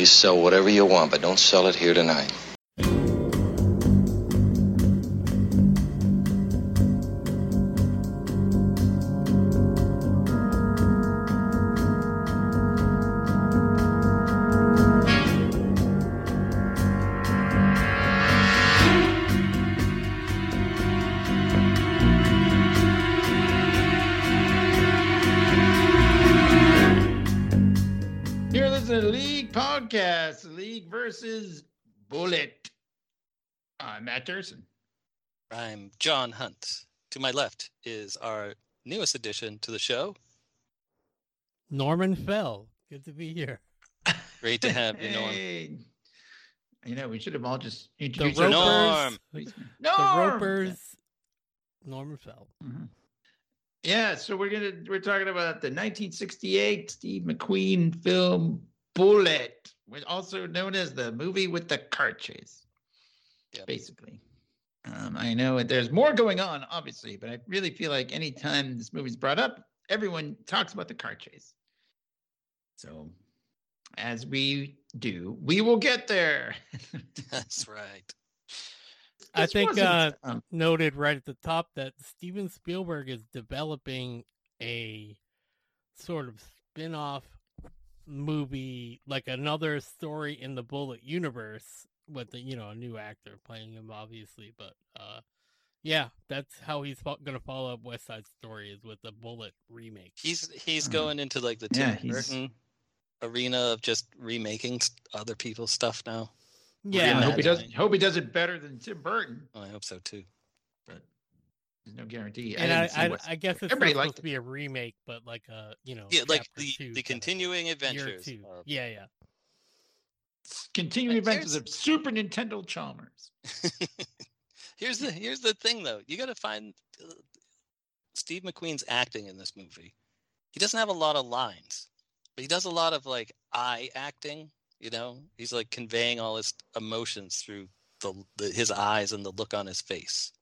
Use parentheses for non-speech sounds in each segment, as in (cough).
You sell whatever you want, but don't sell it here tonight. Matt Durson. I'm John Hunt. To my left is our newest addition to the show. Norman Fell. Good to be here. Great to have you, Norm. You know, we should have all just introduced The introduced Ropers. ourselves. Norm. The Norm! Ropers. Norman Fell. Mm-hmm. Yeah, so we're gonna we're talking about the 1968 Steve McQueen film Bullitt, which also known as the movie with the car chase. Yep. Basically. Um, I know there's more going on, obviously, but I really feel like anytime this movie's brought up, everyone talks about the car chase. So, as we do, we will get there. (laughs) That's right. (laughs) I think, wasn't, uh, um, Noted right at the top that Steven Spielberg is developing a sort of spin off movie, like another story in the Bullitt universe with the, you know, a new actor playing him, obviously. But uh yeah, that's how he's fo- going to follow up West Side Story is with the Bullitt remake. He's he's Hmm. going into like the Yeah, Tim he's- Burton arena of just remaking other people's stuff now. Yeah, I hope he does. Imagine. Hope he does it better than Tim Burton, Oh, I hope so too. but there's no guarantee. and I, didn't I, I guess it's not Everybody supposed liked to it. be a remake, but like a you know, Yeah, like the the continuing adventures. two. of- Yeah, yeah. Continuing And adventures here's- of Super Nintendo Chalmers. (laughs) here's the here's the thing though. You got to find uh, Steve McQueen's acting in this movie. He doesn't have a lot of lines, but he does a lot of like eye acting. You know, he's like conveying all his emotions through the, the his eyes and the look on his face.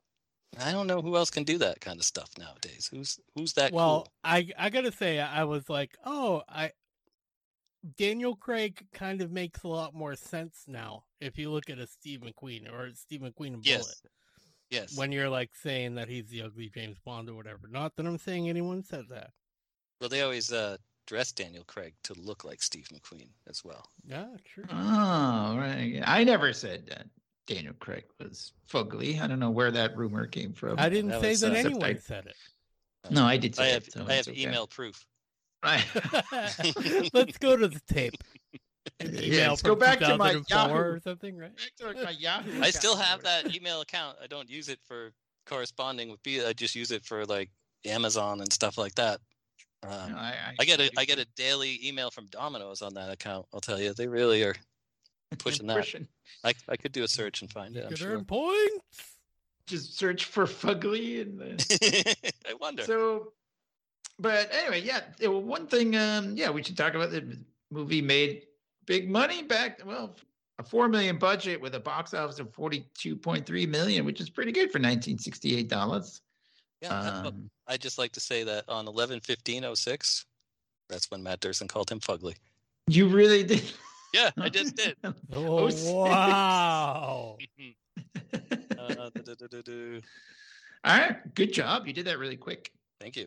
I don't know who else can do that kind of stuff nowadays. Who's who's that well, cool? I I gotta say, I was like, oh, I Daniel Craig kind of makes a lot more sense now if you look at a Steve McQueen or Steve McQueen and Bullitt. Yes. Yes. When you're like saying that he's the ugly James Bond or whatever. Not that I'm saying anyone said that. well, they always uh, dress Daniel Craig to look like Steve McQueen as well. Yeah, true. Oh, right. I never said that Daniel Craig was fugly. I don't know where that rumor came from. I didn't that say was, that uh, anyone I- said it. No, I did I have it. So I have okay. email proof. Right. (laughs) Let's go to the tape. (laughs) Yeah, let's go back to my Yahoo. or something, right? Back to my Yahoo I still have that email account. I don't use it for corresponding with B. I just use it for like Amazon and stuff like that. Um, No, I, I get a do I get a daily email from Domino's on that account. I'll tell you, they really are pushing that. pushing. I I could do a search and find You it. I'm could sure. earn points. Just search for fugly and the (laughs) I wonder. So, but anyway, yeah. it- well, one thing, um, yeah, we should talk about the movie made big money back. Well, a four million budget with a box office of forty-two point three million, which is pretty good for nineteen sixty-eight dollars. yeah, I, well, Um, I just like to say that on eleven fifteen oh six, that's when Matt Durson called him fugly. you really did. Yeah, I just did. (laughs) Oh, six. wow. (laughs) Uh. All right, good job. You did that really quick. Thank you.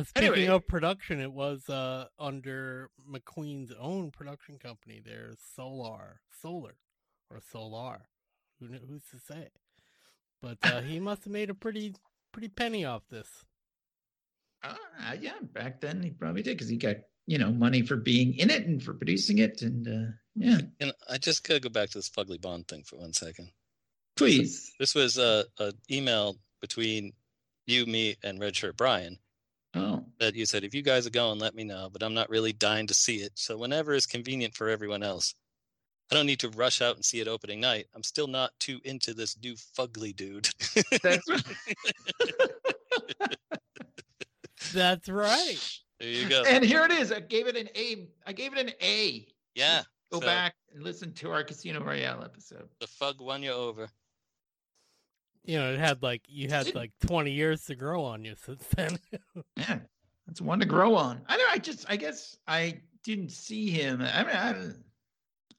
Speaking Anyway. of production, it was uh, under McQueen's own production company. There's Solar, Solar, or Solar. Who kn- who's to say? But uh, he (laughs) must have made a pretty pretty penny off this. Uh, yeah, back then he probably did because he got you know money for being in it and for producing it, and uh, yeah. And I just gotta go back to this fugly bond thing for one second. Please. This was a, a email between you, me, and Redshirt Brian Oh, that you said if you guys are going, let me know. But I'm not really dying to see it. So whenever is convenient for everyone else, I don't need to rush out and see it opening night. I'm still not too into this new fugly dude. that's right. (laughs) That's right. there you go. and here it is. I gave it an A. I gave it an A. yeah. Go so back and listen to our Casino Royale episode. The fug won you over. You know, it had like you had like 20 years to grow on you since then. (laughs) Yeah, that's one to grow on. I know. I just, I guess, I didn't see him. I mean, I,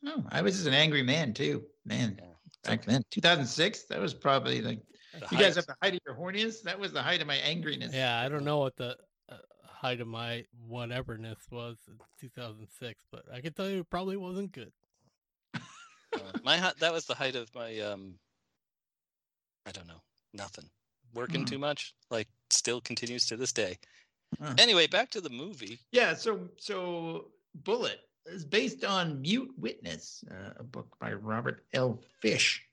Oh, I was just an angry man too. Man, Yeah. back then, 2006, that was probably like The you guys height- have the height of your horniness. That was the height of my angriness. Yeah, I don't know what the uh, height of my whateverness was in 2006, but I can tell you it probably wasn't good. (laughs) uh, my hei- that was the height of my um. I don't know, nothing. Working Hmm. too much, like still continues to this day. Anyway, back to the movie. Yeah, so so Bullitt is based on Mute Witness, uh, a book by Robert L. Fish.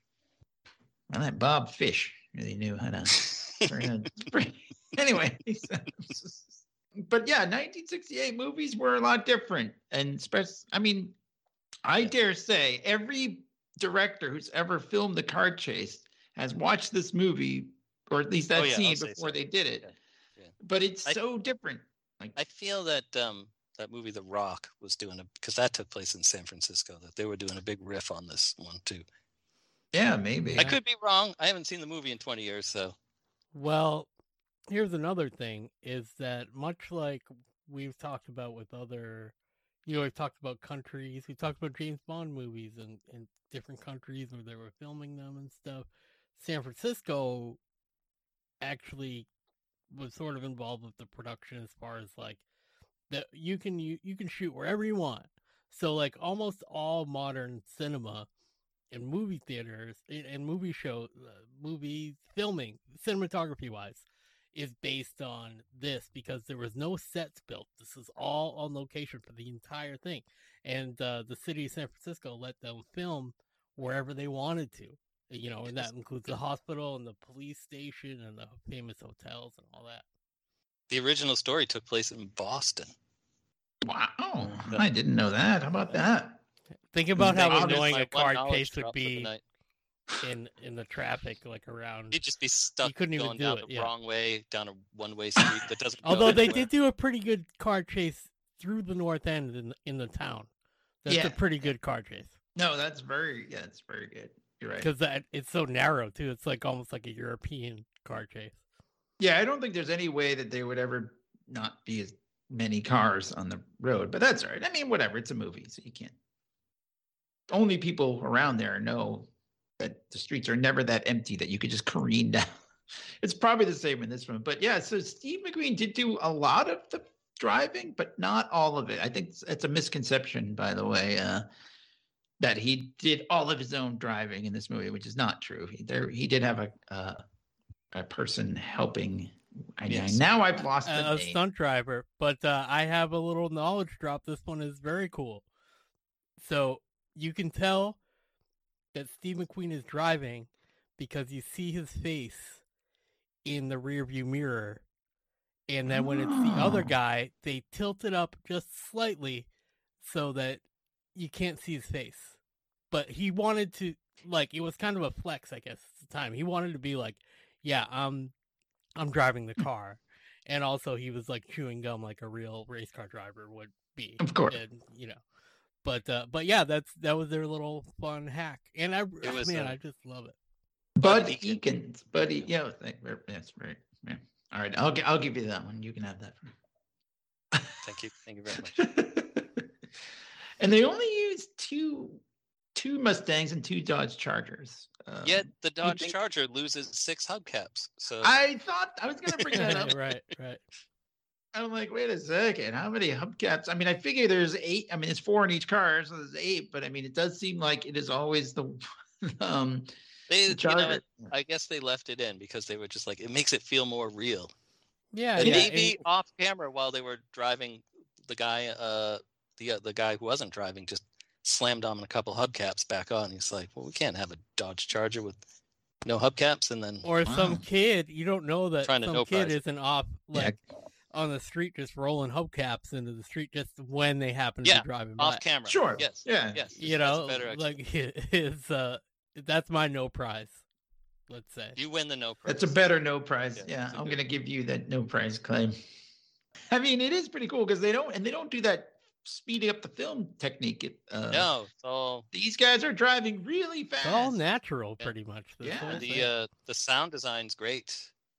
Well, that Bob Fish really knew how to. (laughs) turn (laughs) anyway, (laughs) but yeah, 1968 movies were a lot different, and spec- I mean, I dare say every director who's ever filmed a car chase has watched this movie, or at least that Oh, yeah, scene before so. they did it. Yeah, yeah. But it's I- so different. Like I feel that um that movie The Rock was doing a because that took place in San Francisco. That they were doing a big riff on this one too. Yeah, maybe. I could be wrong. I haven't seen the movie in 20 years, so Well, here's another thing is that much like we've talked about with other, you know, we've talked about countries, we've talked about James Bond movies and in different countries where they were filming them and stuff. San Francisco actually was sort of involved with the production as far as like that you can you, you can shoot wherever you want. So like almost all modern cinema and movie theaters and, movie show uh, movie filming cinematography wise is based on this because there was no sets built. This is all on location for the entire thing. And uh, the city of san francisco let them film wherever they wanted to you know and that includes the hospital and the police station and the famous hotels and all that the original story took place in Boston. Wow, Yeah. I didn't know that. How about that? think about how annoying a one car chase would drop for the be in in the traffic like around You'd just be stuck couldn't even going do down it, the yeah. wrong way down a one-way street that doesn't. go Although they did do a pretty good car chase through the north end in the, in the town. That's Yeah. a pretty good car chase No, that's very yeah, it's very good. You're right. because that it's so narrow too. It's like almost like a European car chase. Yeah, I don't think there's any way that there would ever not be as many cars on the road, but that's all right. I mean, whatever. It's a movie, so you can't. Only people around there know that the streets are never that empty that you could just careen (laughs) down. It's probably the same in this one, but yeah. So Steve McQueen did do a lot of the driving, but not all of it. I think it's, it's a misconception, by the way, uh, that he did all of his own driving in this movie, which is not true. He, there, he did have a uh, a person helping. I, Yes. now I've lost the A, stunt driver, but uh, I have a little knowledge drop. This one is very cool. So you can tell that Steve McQueen is driving because you see his face in the rearview mirror. And then when it's the other Oh. guy, they tilt it up just slightly so that you can't see his face. But he wanted to like it was kind of a flex, I guess, at the time. He wanted to be like, Yeah, I'm I'm driving the car. And also he was like chewing gum like a real race car driver would be. Of course. And you know. But uh but yeah, that's that was their little fun hack. And I It was, man, uh, I just love it. Bud Bud Ekins. Ekins. Buddy, yeah, thank- that's right. Yeah. All right, I'll I'll give you that one. You can have that. Thank you. Thank you very much. (laughs) and they only used two two Mustangs and two Dodge Chargers. Um, Yet the Dodge think- Charger loses six hubcaps. So I thought I was going to bring that up. (laughs) right, right. I'm like, wait a second, how many hubcaps? I mean, I figure there's eight. I mean, it's four in each car, so there's eight. But I mean, it does seem like it is always the (laughs) um they, the you know, Charger. I guess they left it in because they were just like, it makes it feel more real. Yeah, And yeah. maybe and- off camera while they were driving, the guy, uh, the uh, the guy who wasn't driving, just slammed on a couple hubcaps back on. He's like, well, we can't have a Dodge Charger with no hubcaps, and then or some kid you don't know that Trying to some no kid prize. isn't off Yeah. like on the street just rolling hubcaps into the street just when they happen to Yeah, be driving by. off camera. Sure. Yes. Yeah. Yes. You that's know, like is (laughs) uh that's my no prize. Let's say. You win the no prize. That's a better no prize. Yeah, Yeah, it's a I'm good gonna give you that no prize claim. I mean, it is pretty cool because they don't and they don't do that speeding up the film technique. It, uh, no, it's all these guys are driving really fast. It's all natural Yeah. pretty much. this Yeah, the uh the sound design's great.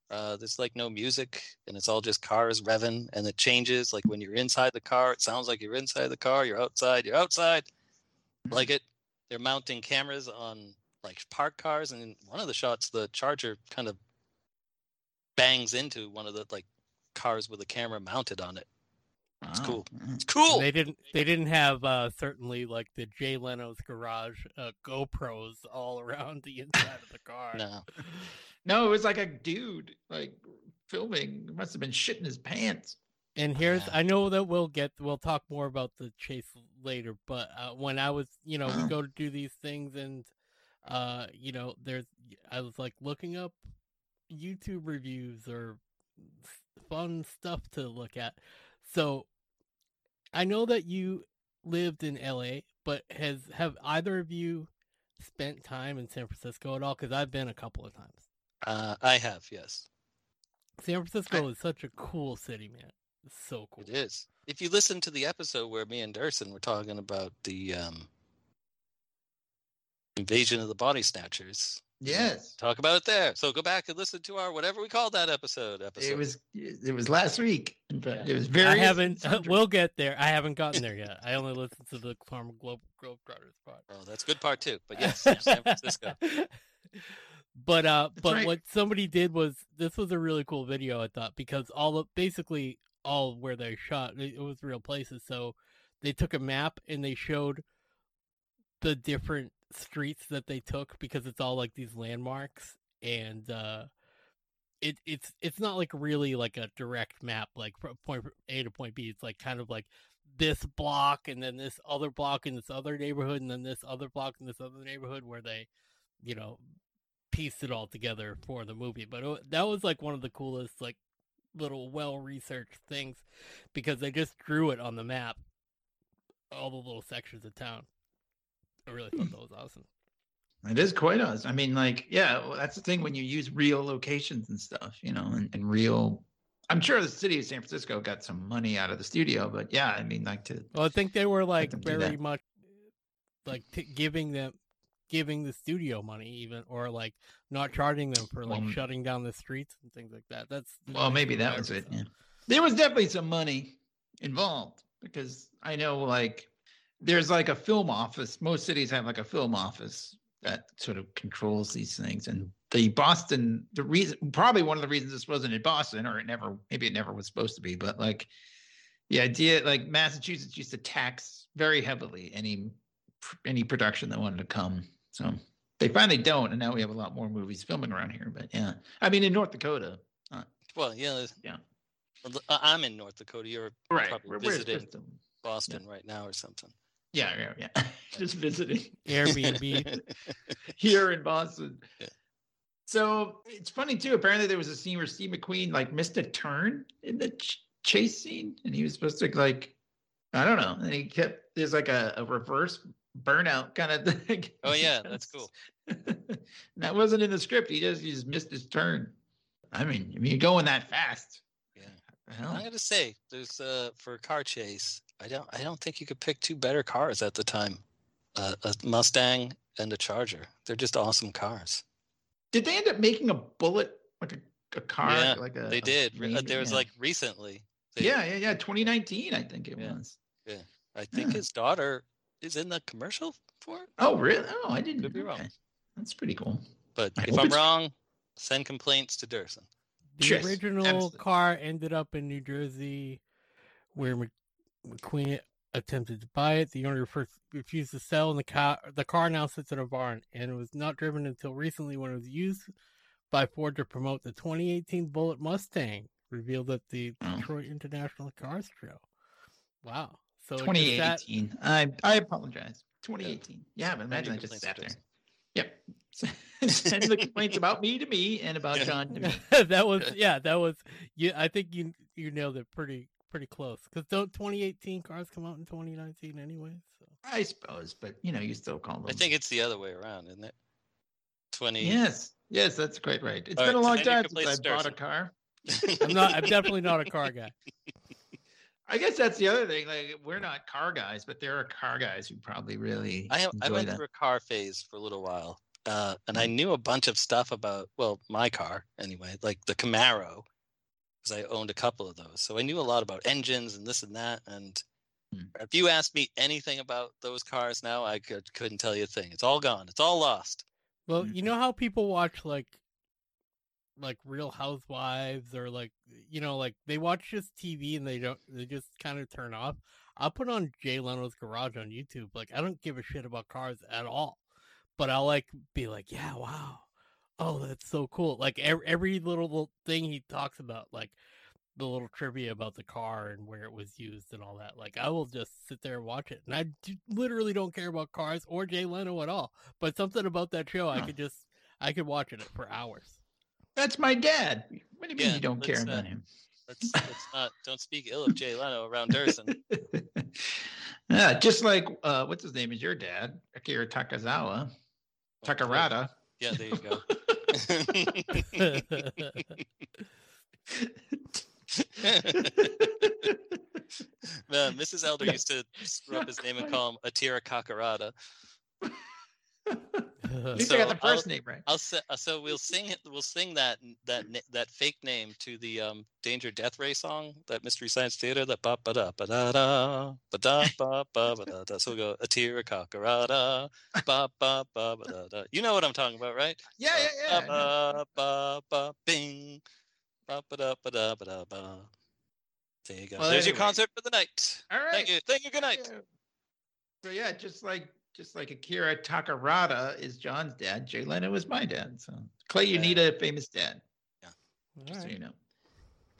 Uh, there's like no music, and it's all just cars revving, and it changes. Like when you're inside the car, it sounds like you're inside the car. You're outside, you're outside. Like it. they're mounting cameras on like parked cars, and in one of the shots, the Charger kind of bangs into one of the like cars with a camera mounted on it. It's Wow. cool. Mm. It's cool. They didn't. They didn't have uh, certainly like the Jay Leno's garage uh, GoPros all (laughs) around the inside of the car. No, (laughs) No, it was like a dude like filming. Must have been shitting his pants. And here's, Yeah. I know that we'll get, we'll talk more about the chase later, but uh, when I was, you know, we go to do these things and, uh, you know, there's, I was like looking up YouTube reviews or fun stuff to look at. So I know that you lived in LA, but has, have either of you spent time in San Francisco at all? Because I've been a couple of times. uh, I have. Yes, San Francisco is such a cool city, man. It's so cool. it is. If you listen to the episode where me and Durson were talking about the um, invasion of the body snatchers, Yes. talk about it there. So go back and listen to our whatever we called that episode. Episode. It was it was last week. In fact, Yeah. it was very. I haven't. we'll get there. I haven't gotten there yet. I only listened to the Farm Globe Globetrotters part. Oh, that's good part too. But yes, (laughs) San Francisco. but uh, That's but right. what somebody did was this was a really cool video. I thought because all of basically all where they shot it, it was real places. So they took a map and they showed the different streets that they took because it's all like these landmarks and uh it it's it's not like really like a direct map like from point A to point B. It's like kind of like this block and then this other block in this other neighborhood and then this other block in this other neighborhood where they, you know, pieced it all together for the movie. But it, that was like one of the coolest like little well researched things because they just drew it on the map, all the little sections of town. I really thought that was awesome. It is quite us. I mean, like, yeah, well, that's the thing when you use real locations and stuff, you know, and, and real. I'm sure the city of San Francisco got some money out of the studio, but yeah, I mean, like to Well, I think they were like very much like t- giving them giving the studio money even or like not charging them for like Well, shutting down the streets and things like that. That's well, maybe that was it. Yeah. There was definitely some money involved because I know, like, there's like a film office. Most cities have like a film office that sort of controls these things. And the Boston, the reason, probably one of the reasons this wasn't in Boston, or it never, maybe it never was supposed to be, but like the idea, like Massachusetts used to tax very heavily any any production that wanted to come. So they finally don't, and now we have a lot more movies filming around here. But yeah, I mean, in North Dakota, Well, yeah. Yeah. I'm in North Dakota. You're right? Probably we're- visiting Boston right now or something. Yeah, yeah, yeah. (laughs) Just visiting (laughs) Airbnb. (laughs) here in Boston. So it's funny too. Apparently, there was a scene where Steve McQueen like missed a turn in the ch- chase scene, and he was supposed to like, I don't know, and he kept there's like a, a reverse burnout kind of thing. Oh, yeah, that's cool. that wasn't in the script. He just he just missed his turn. I mean, I mean, you're going that fast. Yeah. hell? I'm gonna say there's uh for a car chase. I don't I don't think you could pick two better cars at the time. Uh, a Mustang and a Charger. They're just awesome cars. Did they end up making a bullet like a, a car? Yeah, like a, They did. Uh, Ranger? There was Yeah. like recently. they- yeah, yeah, yeah. 2019, I think it Yeah. was. Yeah, I think Yeah. his daughter is in the commercial for it. Oh, really? Oh, I didn't. Could be wrong. okay. That's pretty cool. But I if I'm it's- wrong, send complaints to Durson. The Yes, original absolutely. car ended up in New Jersey, where Mc- McQueen attempted to buy it. The owner first refused to sell, and the car the car now sits in a barn, and it was not driven until recently when it was used by Ford to promote the 2018 Bullitt Mustang, revealed at the Oh. Detroit International Cars Show. Wow! So it just sat- 2018. I I apologize. 2018. Yeah, but imagine I just sat there. Yep. (laughs) Send the complaints about me to me and about Yeah. John to me. (laughs) that was (laughs) yeah, that was you. I think you you nailed it pretty pretty close. Because don't 2018 cars come out in 2019 anyway? So I suppose, but you know, you still call them. I think it's the other way around, isn't it? Twenty. Yes. Yes, that's quite right. It's All been a long time since I bought a car. I'm not. I'm definitely not a car guy. (laughs) I guess that's the other thing. Like, we're not car guys, but there are car guys who probably really I I went that. through a car phase for a little while, uh, and I knew a bunch of stuff about well, my car anyway, like the Camaro, because I owned a couple of those. So I knew a lot about engines and this and that. And hmm. If you asked me anything about those cars now, I could couldn't tell you a thing. It's all gone. It's all lost. Well, you mm-hmm. know how people watch like like Real Housewives or like you know like they watch just TV and they don't they just kind of turn off. I'll put on Jay Leno's Garage on YouTube. Like I don't give a shit about cars at all, but I'll like be like, yeah, wow, oh that's so cool. Like every, every little, little thing he talks about, like the little trivia about the car and where it was used and all that. Like I will just sit there and watch it, and I d- literally don't care about cars or Jay Leno at all. But something about that show, I could just I could watch it for hours. That's my dad. What do you mean you don't care let's, uh, about him? Let's let's not don't speak ill of Jay Leno around Durson. (laughs) yeah, just like uh, what's his name is your dad, Akira Takazawa, Takarada. Yeah, there you go. (laughs) Man, Mrs. Elder used to scrub his name and (laughs) call him Atira Kakarada. At least So I got the I'll- first name right. I'll say, uh, so we'll sing it. We'll sing that that that fake name to the um, Danger Death Ray song, that Mystery Science Theater, that ba ba da ba da da ba da ba ba ba da da. So we'll go Atira Kakarada, ba ba ba ba da da. You know what I'm talking about, right? Yeah, yeah, yeah. Ba ba ba bing, ba ba da ba da ba da ba. There you go. Well, There's your anyway. concert for the night. All right. Thank you. Thank you. Good night. So yeah, just like just like Akira Takarada is John's dad, Jay Leno was my dad. So Clay, you Yeah. need a famous dad, All just so you know. (laughs)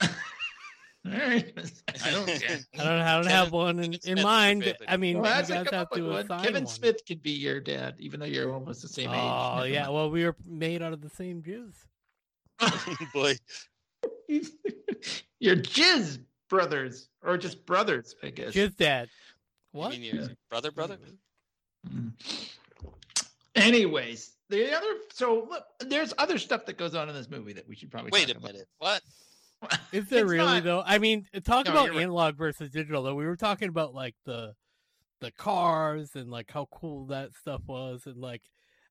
All right. I don't. (laughs) I don't, I don't have one in, in Smith is your mind. I mean, Well, you guys have to Kevin one. Smith could be your dad, even though you're almost the same age. Oh yeah, mind. well we were made out of the same juice. (laughs) Boy, You're jizz brothers, or just brothers, I guess. Jizz dad. you What? mean your brother, brother? Mm-hmm. Mm. Anyways, the other so look, there's other stuff that goes on in this movie that we should probably Wait talk a about. minute. What? Is (laughs) there really not- though? I mean, talk No, about you're right. analog versus digital though. We were talking about like the the cars and like how cool that stuff was, and like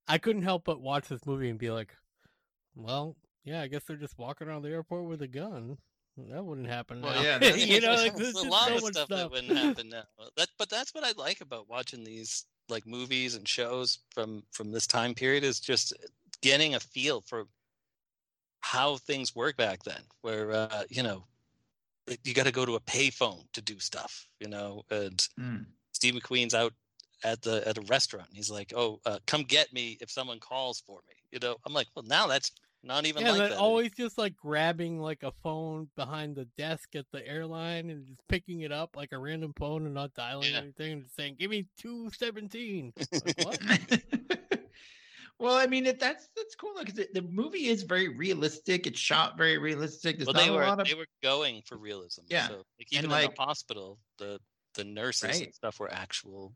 I couldn't help but watch this movie and be like, well, yeah, I guess they're just walking around the airport with a gun. That wouldn't happen. Well, now. yeah, (laughs) that's- you know, (laughs) like, There's there's a lot so of much stuff, that wouldn't happen now. That, but that's what I like about watching these like movies and shows from from this time period is just getting a feel for how things work back then. Where uh, you know you got to go to a payphone to do stuff, you know, and Mm. Steve McQueen's out at the at a restaurant. He's like, "Oh, uh, come get me if someone calls for me." You know, I'm like, "Well, now that's not even yeah, like but that." always just like grabbing like a phone behind the desk at the airline and just picking it up like a random phone and not dialing Yeah. anything and just saying, "Give me two seventeen. Like, (laughs) (laughs) well, I mean, it, that's that's cool because the, the movie is very realistic. It's shot very realistic. There's well, they were of they were going for realism. Yeah, So, like even in like- the hospital, the the nurses and stuff were actual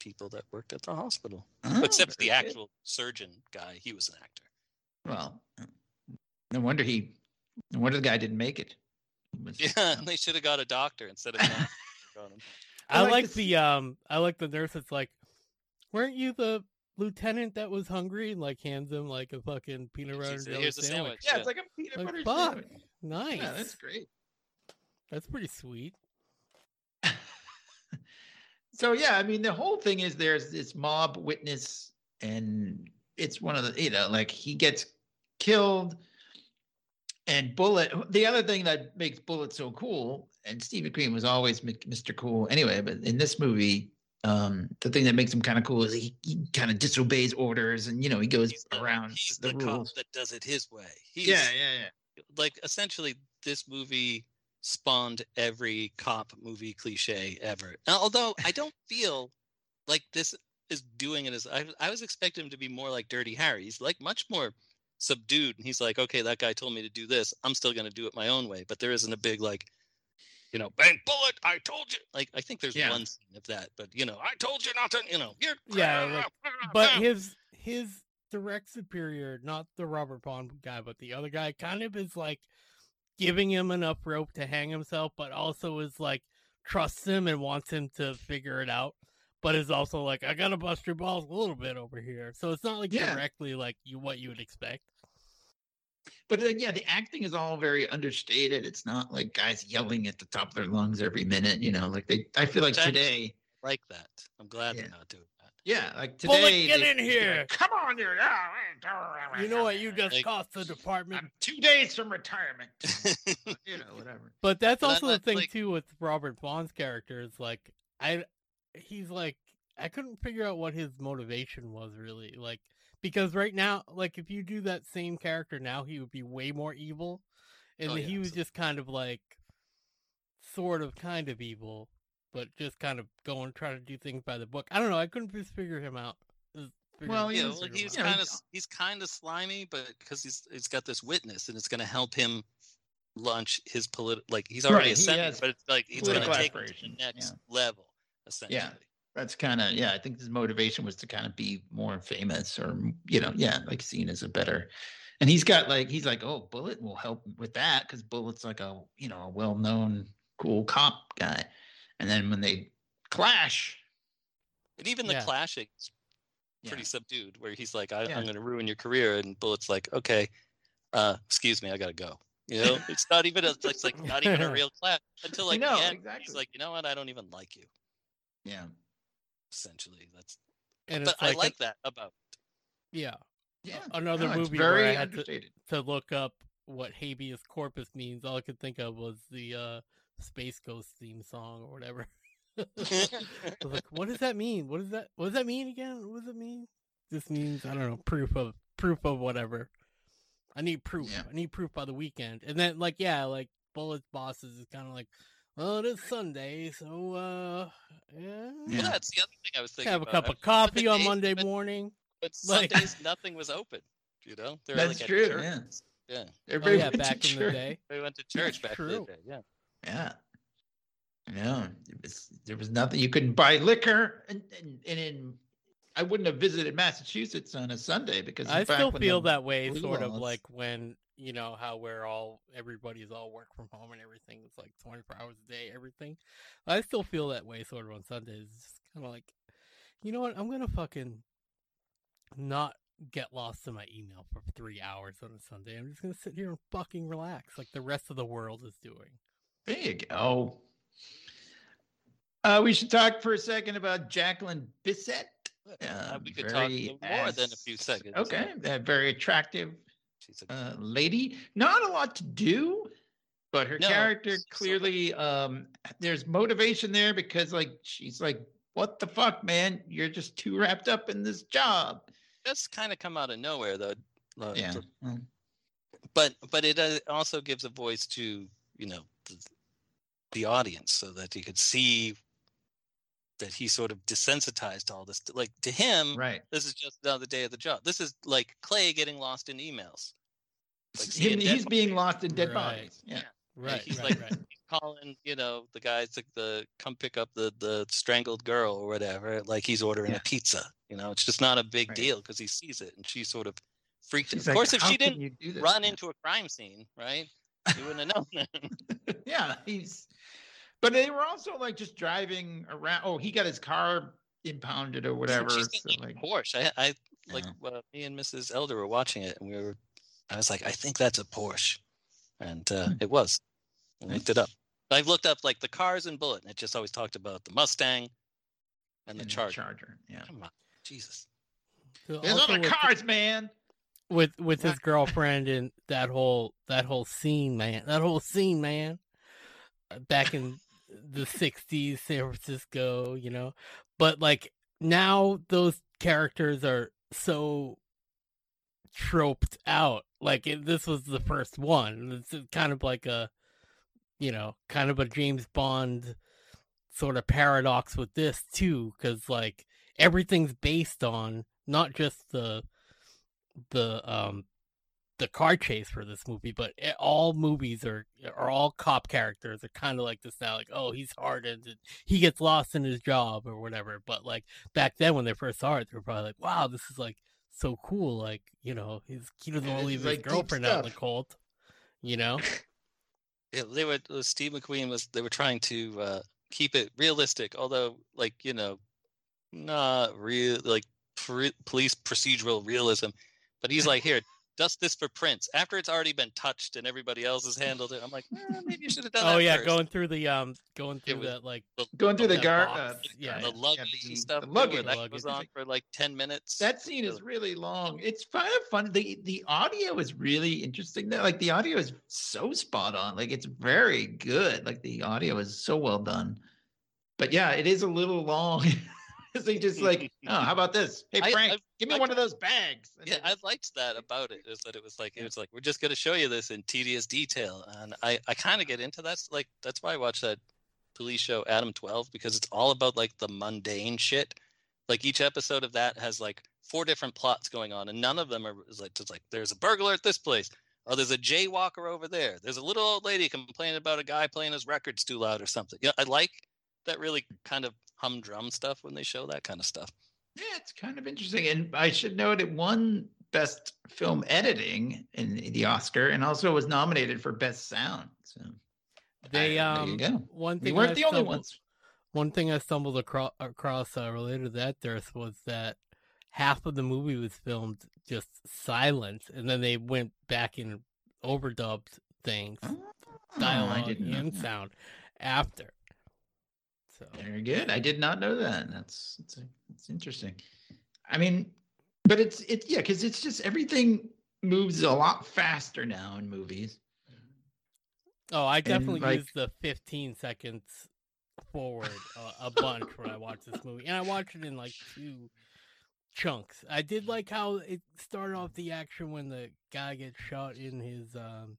people that worked at the hospital. Oh, Except the very good. actual surgeon guy, he was an actor. Well, no wonder he. No wonder the guy didn't make it. Was- Yeah, (laughs) they should have got a doctor instead of. not (laughs) him. I I like like to the um I like the nurse that's like, weren't you the lieutenant that was hungry and like hands him like a fucking peanut butter and jelly "Here's sandwich. sandwich." Yeah, Yeah. it's like a peanut Like, butter fuck. sandwich. Nice. Yeah, that's great. That's pretty sweet. (laughs) so yeah, I mean, the whole thing is there's this mob witness, and it's one of the you know, like he gets killed, and Bullitt. The other thing that makes Bullitt so cool, and Steve McQueen was always Mr. Cool anyway, but in this movie. Um, the thing that makes him kind of cool is he, he kind of disobeys orders and you know he goes He's the, around he's the, the, cop that does it his way. He's, yeah, yeah, yeah. like essentially this movie spawned every cop movie cliche ever. Now, although I don't feel like this is doing it as I, I was expecting him to be more like Dirty Harry. He's like much more subdued, and he's like, okay, that guy told me to do this. I'm still going to do it my own way. But there isn't a big like, you know, bang bullet. I told you. Like I think there's Yeah. one scene of that, but you know, I told you not to. You know, you're Yeah, like- (laughs) But his his direct superior, not the Robert Vaughn guy, but the other guy, kind of is like giving him enough rope to hang himself, but also is like trusts him and wants him to figure it out. But it's also like, I gotta bust your balls a little bit over here. So it's not like Yeah. directly like you what you would expect. but uh, yeah, the acting is all very understated. It's not like guys yelling at the top of their lungs every minute. You know, like they. I feel like Exactly. today. like that. I'm glad Yeah. they're not doing that. Yeah, like today. Bullitt, get they- in here. like, Come on, dude. You know what you just Like- cost the department? I'm two days from retirement. (laughs) you know, whatever. But that's But I also the thing like- too with Robert Vaughn's character is like I he's like I couldn't figure out what his motivation was really like because right now like if you do that same character now he would be way more evil and Oh, he was absolutely. just kind of like sort of kind of evil but just kind of going trying to do things by the book. I don't know, I couldn't just figure him out. Figure Well, him yeah, out. was well, sort of he's like- Yeah, kind of he's kind of slimy, but because he's he's got this witness, and it's going to help him launch his political. Like he's already Right, he ascended, has but it's like he's going to take it to the next yeah. level, essentially. That's kind of yeah. I think his motivation was to kind of be more famous, or you know, yeah, like seen as a better. And he's got like he's like, oh, Bullitt will help with that because Bullitt's like a you know a well-known cool cop guy. And then when they clash, And even the Yeah. clashing is yeah, pretty subdued, where he's like, I, Yeah. "I'm going to ruin your career," and Bullitt's like, "Okay, uh, excuse me, I got to go." You know, it's not even a, it's like not even a (laughs) real clash until like know, the end. exactly. He's like, you know what? I don't even like you. Yeah, Essentially, that's. and But it's I like, like that about. yeah. yeah. Another No, it's movie where I had to- to look up what habeas corpus means, all I could think of was the uh, Space Ghost theme song or whatever. (laughs) I was like, what does that mean? What does that what does that mean again? What does it mean? This means I don't know, proof of proof of whatever. I need proof. Yeah. I need proof by the weekend. And then like yeah, like Bullitt's bosses is kinda like, Well, it is Sunday, so uh yeah. Yeah. That's the other thing I was thinking. Have a about. cup of coffee on Monday but- morning. But Like- (laughs) Sundays, nothing was open. You know, they were That's like true, church. yeah. yeah. Oh Everybody yeah, went to back in the church. day. We went to That's church back in the day. Yeah. Yeah. No, it was, there was nothing. You couldn't buy liquor, and, and, and in I wouldn't have visited Massachusetts on a Sunday because I still feel that way, sort of like when you know how we're all everybody's all work from home and everything. It's like twenty four hours a day, everything. I still feel that way, sort of on Sundays. It's just kind of like, you know what? I'm gonna fucking not get lost in my email for three hours on a Sunday. I'm just gonna sit here and fucking relax, like the rest of the world is doing. There you go. Uh, we should talk for a second about Jacqueline Bisset. Uh, Uh, we could talk more than a few seconds. Okay, that very attractive She's a, uh, lady. Not a lot to do, but her No, character so- clearly um, there's motivation there because like she's like, what the fuck, man? You're just too wrapped up in this job. does kind of come out of nowhere though. uh, Yeah. for- but but it uh, also gives a voice to you know the, the audience so that you could see that he sort of desensitized all this like to him Right. this is just another day of the job this is like clay getting lost in emails like Him- he's being lost in dead Right. bodies. Yeah. Yeah. Right, he's right, like right. he's calling you know the guys to the come pick up the the strangled girl or whatever like he's ordering Yeah. a pizza you know it's just not a big Right. deal because he sees it and she sort of freaked She's of like, course if she didn't you do this?" run Yeah. into a crime scene right you wouldn't have known that (laughs) yeah, he's. But they were also like just driving around. Oh, he got his car impounded or whatever. She's so, like, like Porsche. I, I like Yeah. uh, me and Mrs. Elder were watching it, and we were. I was like, I think that's a Porsche, and uh, Hmm. it was. I Yeah. looked it up. I've looked up like the cars in Bullitt, and it just always talked about the Mustang and the and Charger. Charger. Yeah. Come on, Jesus. So There's other with- cars, man. with with his (laughs) girlfriend and that whole that whole scene, man. That whole scene, man. Back in the '60s, San Francisco, you know. But like now, those characters are so troped out. Like it, this was the first one. It's kind of like a, you know, kind of a James Bond sort of paradox with this too, because like everything's based on not just the the um the car chase for this movie, but it, all movies are are all cop characters are kind of like this now. Like, oh, he's hardened, and he gets lost in his job or whatever. But like back then, when they first saw it, they were probably like, wow, this is like so cool. Like, you know, he's he doesn't Yeah, want to leave is, his like, girlfriend out in the cold. You know, (laughs) Yeah, they were. uh, Steve McQueen was. They were trying to uh, keep it realistic, although, like you know, not real like pre- police procedural realism. But he's like, here, just this for Prince after it's already been touched and everybody else has handled it. I'm like, eh, maybe you should have done that. oh yeah, first. going through the um, going through was- that like Going through the that gar, uh, yeah. the yeah, luggage the- and stuff. the too, where luggage. that luggage. goes on for like ten minutes. That scene is really long. It's kind of fun. The the audio is really interesting. There, like the audio is so spot on. Like it's very good. Like the audio is so well done. But yeah, it is a little long. (laughs) (laughs) so you just (laughs) like, oh, how about this? Hey Frank, I- give me I one of those bags. And yeah, I liked that about it. Is that it was like it was like we're just gonna show you this in tedious detail, and I I kind of get into that. Like that's why I watch that police show Adam Twelve because it's all about like the mundane shit. Like each episode of that has like four different plots going on, and none of them are like just like there's a burglar at this place. Oh, there's a jaywalker over there. There's a little old lady complaining about a guy playing his records too loud or something. Yeah, I like that really kind of humdrum stuff when they show that kind of stuff. Yeah, it's kind of interesting. And I should note it won Best Film Editing in the Oscar and also was nominated for Best Sound. So they I- there um you go. one We thing weren't I the only ones. One thing I stumbled across, across uh, related to that, Durst, was that half of the movie was filmed just silent, and then they went back and overdubbed things, Oh, dialogue and sound after. So Very good. I did not know that. That's that's, that's interesting. I mean, but it's it yeah, because it's just everything moves a lot faster now in movies. Oh, I definitely like- use the 15 seconds forward uh, a bunch when I watch this movie, and I watch it in like two chunks. I did like how it started off the action when the guy gets shot in his, um,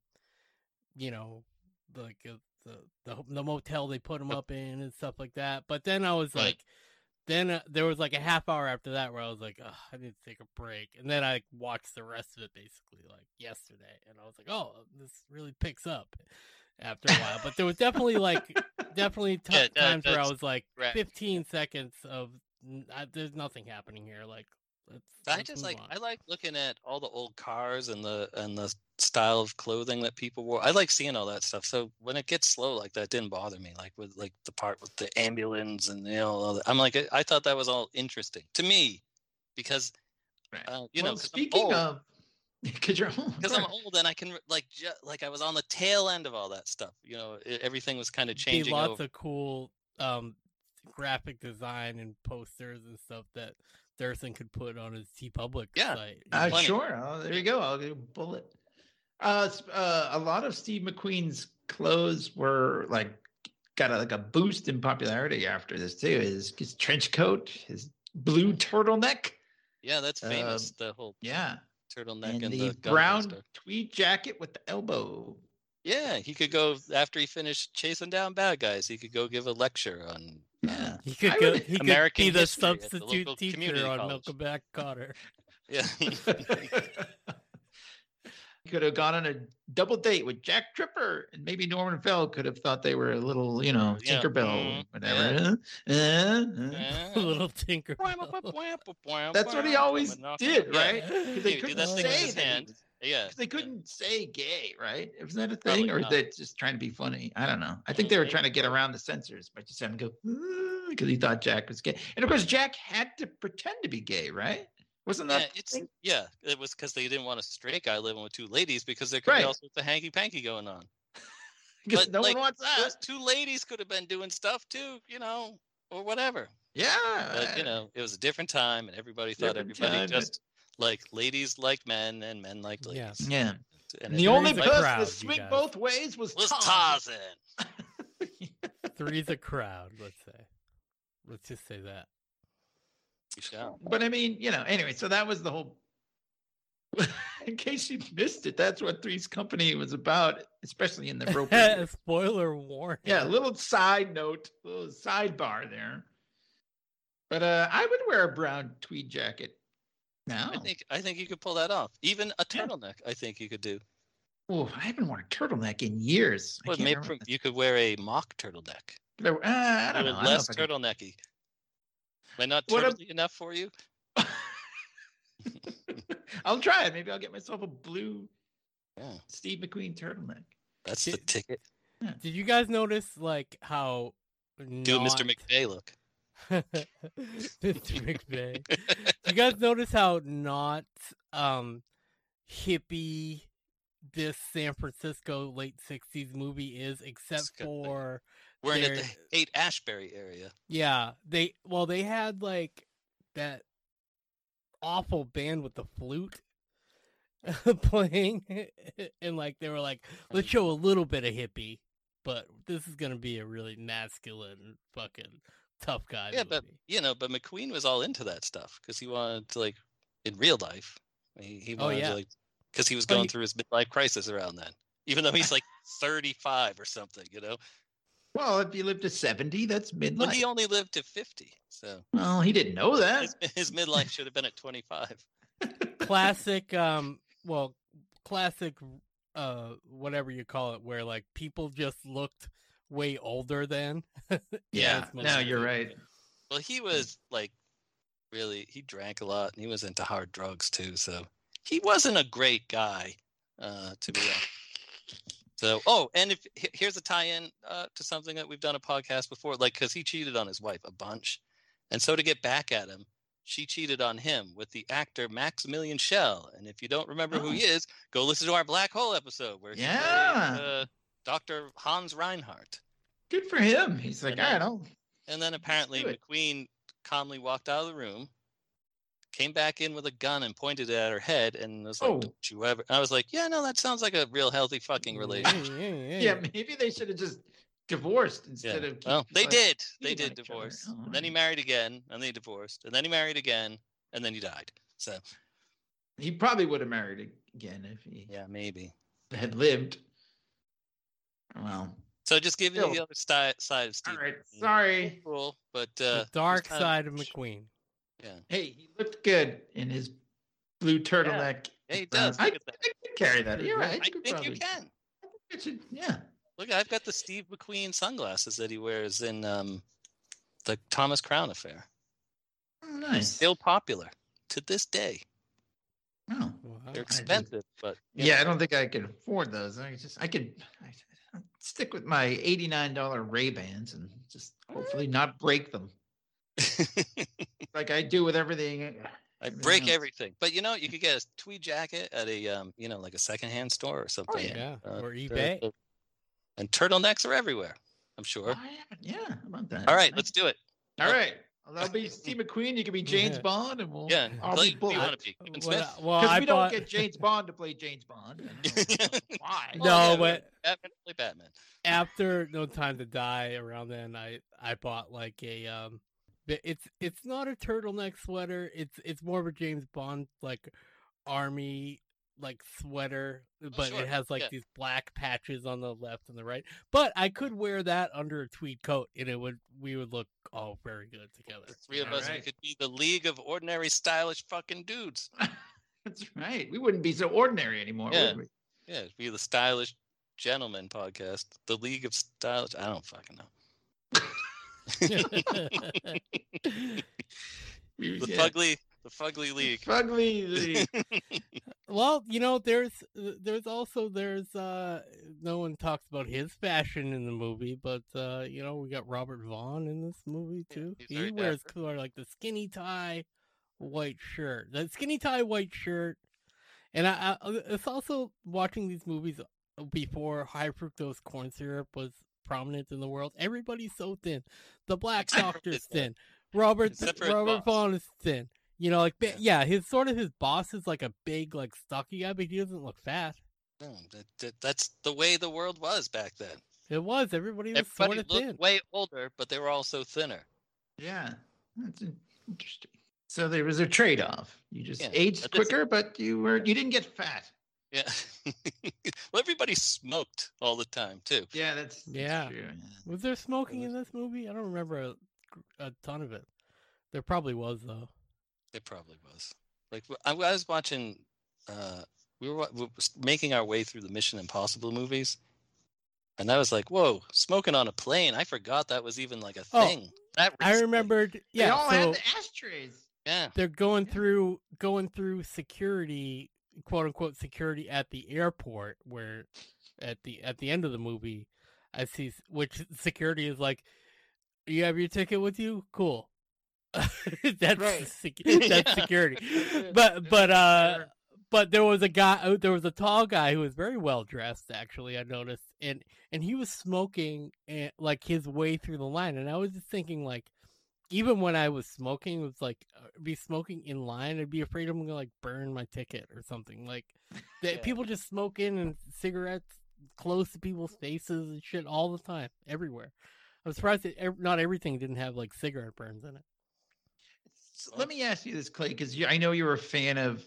you know, like uh, the, the the motel they put him up in and stuff like that. But then I was Right. like. Then uh, there was like a half hour after that where I was like, oh, I need to take a break, and then I watched the rest of it basically like yesterday, and I was like, oh, this really picks up after a while. But there was definitely like definitely (laughs) t- Yeah, that- times where I was like correct. 15 seconds of I, there's nothing happening here. Like, let's, I let's just like on. I like looking at all the old cars and the and the style of clothing that people wore. I like seeing all that stuff. So when it gets slow like that, it didn't bother me. Like with like the part with the ambulance and you know, all that. I'm like I- I thought that was all interesting to me because Right. uh, you well, know 'cause I'm speaking old. of, (laughs) because you're old, because I'm old and I can like ju- like I was on the tail end of all that stuff. You know, e- everything was kind of changing. lots over. of cool um graphic design and posters and stuff that Thurston could put on his TeePublic Yeah. site. Uh, sure. Oh, there you go. I'll get a bullet. Uh, uh, a lot of Steve McQueen's clothes were like got a, like a boost in popularity after this too. His, his trench coat, his blue turtleneck, yeah, that's famous. um, the whole yeah, turtleneck and, and, the, the, gun brown holster. tweed jacket with the elbow. Yeah, he could go after he finished chasing down bad guys. He could go give a lecture on. Yeah, He could I go, would- he could American be the history at the substitute teacher on college. Welcome Back Kotter. Yeah, could have gone on a double date with Jack Tripper, and maybe Norman Fell could have thought they were a little, you know, Yeah, Tinkerbell, mhm, whatever. Uh, uh. Yeah. Little Tinker. That's what he always did, right? Yeah. He they couldn't that thing with say his that. Was- Yeah, they couldn't say gay, right? Wasn't that a Probably thing, or not. they just trying to be funny? I don't know. I think they were Mhm. trying to get around the censors by just having him go because he thought Jack was gay, and of course Jack had to pretend to be gay, right? Wasn't yeah, that? it's thing? yeah. It was because they didn't want a straight guy living with two ladies because there could Right. be all sorts of hanky panky going on. (laughs) because but, no like, one wants that. Those two ladies could have been doing stuff too, you know, or whatever. Yeah, But you know, it was a different time, and everybody thought Different everybody time, just like ladies like men and men like Yeah. ladies. yeah. And And the only Three's a person crowd, to swing both ways was, was Tarzan. Tarzan. (laughs) Three's a crowd, let's say. Let's just say that. You shall. But I mean, you know, anyway, so that was the whole. (laughs) in case you missed it, that's what Three's Company was about, especially in the rope. (laughs) Spoiler warning. yeah, a little side note, little sidebar there. But uh, I would wear a brown tweed jacket now. I think I think you could pull that off. Even a Yeah. turtleneck, I think you could do. Oh, I haven't worn a turtleneck in years. Well, maybe remember. you could wear a mock turtleneck. There uh, I A don't know. little I don't know less if I could- turtlenecky. Am I not What ab- enough for you? (laughs) I'll try it. Maybe I'll get myself a blue Yeah, Steve McQueen turtleneck. that's the Did- ticket. Did you guys notice like how Do a Mr. McVeigh look. (laughs) Mr. McVeigh. (laughs) you guys notice how not um hippie this San Francisco late '60s movie is, except for We're in the Haight Ashbury area. yeah, they well they had like that awful band with the flute (laughs) playing, and like they were like, let's show a little bit of hippie, but this is gonna be a really masculine fucking tough guy. Yeah, but movie. you know, but McQueen was all into that stuff because he wanted to like in real life. He, he Oh, wanted yeah. to like because he was going he- through his midlife crisis around then. Even though he's (laughs) like 35 or something, you know. Well, if you live to 70, that's midlife. But he only lived to 50, so well, he didn't know (laughs) that. his, his midlife should have been at 25. classic um (laughs) well classic uh whatever you call it where like people just looked way older than (laughs) yeah, that's no, you're it. right. Well, he was like really he drank a lot and he was into hard drugs too, so he wasn't a great guy, uh, to be honest. (laughs) So, oh, and if here's a tie-in uh, to something that we've done a podcast before, like because he cheated on his wife a bunch, and so to get back at him, she cheated on him with the actor Maximilian Schell. And if you don't remember who he is, go listen to our Black Hole episode where he played, Yeah. uh, Dr. Hans Reinhardt. Good for him. He's like, And I don't. And then apparently do it. McQueen calmly walked out of the room, came back in with a gun and pointed it at her head and was like, Oh. Don't you ever I was like, Yeah, no, that sounds like a real healthy fucking relationship. yeah, yeah, yeah. Yeah, maybe they should have just divorced Yeah. instead of. Well, they like, did. They did divorce. Oh, and then he married again, and they divorced. And then he married again, and then he died. So He probably would have married again if he yeah, maybe. had lived. Well, So just giving you Still. the other side side of Steve. right. McQueen. Sorry. Cool, but uh the dark side of McQueen. Yeah. Hey, he looked good in his blue turtleneck. Yeah, he does. I, Look I at that. could carry that. You're right. I could think you can. I think it should- yeah. Look, I've got the Steve McQueen sunglasses that he wears in um, the Thomas Crown affair. Oh, nice. Still popular to this day. Oh. Wow. They're expensive, but Yeah, know. I don't think I could afford those. I just I could I, I'd stick with my eighty-nine dollar Ray Bans and just hopefully not break them (laughs) like I do with everything. I break else. everything. But you know, you could get a tweed jacket at a um, you know, like a secondhand store or something. yeah, Uh, or eBay. the- and turtlenecks are everywhere. I'm sure. Oh, yeah, yeah, about that? All right, I- let's do it. All right. Well, I'll be (laughs) Steve McQueen. You can be James Yeah. Bond, and we'll. Yeah. I'll Clay, be who you Bullitt. want to be? Kevin Well, Smith? well, Because I we bought don't get James Bond to play James Bond. I don't know (laughs) why? No, Oh, yeah, but- Batman, play Batman. after No Time to Die. Around then, I I bought like a um, it's it's not a turtleneck sweater. It's it's more of a James Bond like army like sweater, uh, oh, but sure, it has like yeah. these black patches on the left and the right. But I could wear that under a tweed coat, and it would we would look all very good together. The three of All us we right. could be the league of ordinary stylish fucking dudes. (laughs) That's right. We wouldn't be so ordinary anymore, Yeah. would we? Yeah, it'd be the stylish gentleman podcast. The League of Stylish I don't fucking know. (laughs) (laughs) The yeah. fugly the fugly league. Fugly League. (laughs) well, you know, there's uh, there's also there's uh no one talks about his fashion in the movie, but uh you know we got Robert Vaughn in this movie too. he's he wears dapper. like the skinny tie, white shirt, the skinny tie white shirt, and I, I it's also watching these movies before high fructose corn syrup was prominent in the world. Everybody's so thin. The Black Except for Doctor's uh, thin. Robert except for his Robert boss. Vaughn is thin. You know, like Yeah. yeah, his sort of his boss is like a big, like stocky guy, but he doesn't look fat. No, that, that, that's the way the world was back then. It was everybody was Everybody sort of looked thin. way older, but they were also thinner. yeah, that's interesting. So there was a trade-off. You just Yeah, aged but this- quicker, but you were you didn't get fat. Yeah. (laughs) well, everybody smoked all the time too. Yeah, that's, that's Yeah. true, Was there smoking was- in this movie? I don't remember a, a ton of it. There probably was though. It probably was. Like I was watching. Uh, we were, we were making our way through the Mission Impossible movies, and I was like, "Whoa, smoking on a plane! I forgot that was even like a Oh, thing." That I recently. remembered. They Yeah, all so had the ashtrays. Yeah. they're going Yeah. through going through security, quote unquote security at the airport, where at the at the end of the movie, I see which security is like, "You have your ticket with you? Cool." (laughs) that's Right. sec- that's (laughs) Yeah. security. But but uh, but there was a guy uh, there was a tall guy who was very well dressed actually i noticed and and he was smoking and, like his way through the line and i was just thinking like even when i was smoking it was like uh, be smoking in line i'd be afraid i'm gonna like burn my ticket or something like (laughs) that Yeah. people just smoking and cigarettes close to people's faces and shit all the time everywhere i'm surprised that not everything didn't have like cigarette burns in it So let me ask you this, Clay, because I know you're a fan of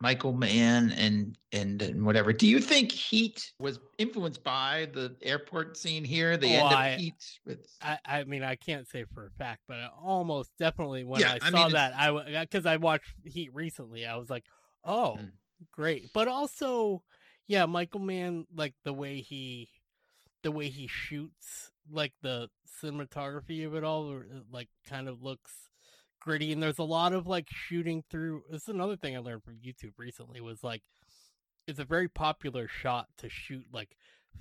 Michael Mann and, and and whatever. Do you think Heat was influenced by the airport scene here? The Oh, end of I- Heat with I, I mean, I can't say for a fact, but I almost definitely when Yeah, I I saw mean, that, I because I watched Heat recently, I was like, oh, Mm. great. But also, yeah, Michael Mann, like the way he, the way he shoots, like the cinematography of it all, uh, like kind of looks gritty. And there's a lot of like shooting through. This is another thing I learned from YouTube recently was like, it's a very popular shot to shoot like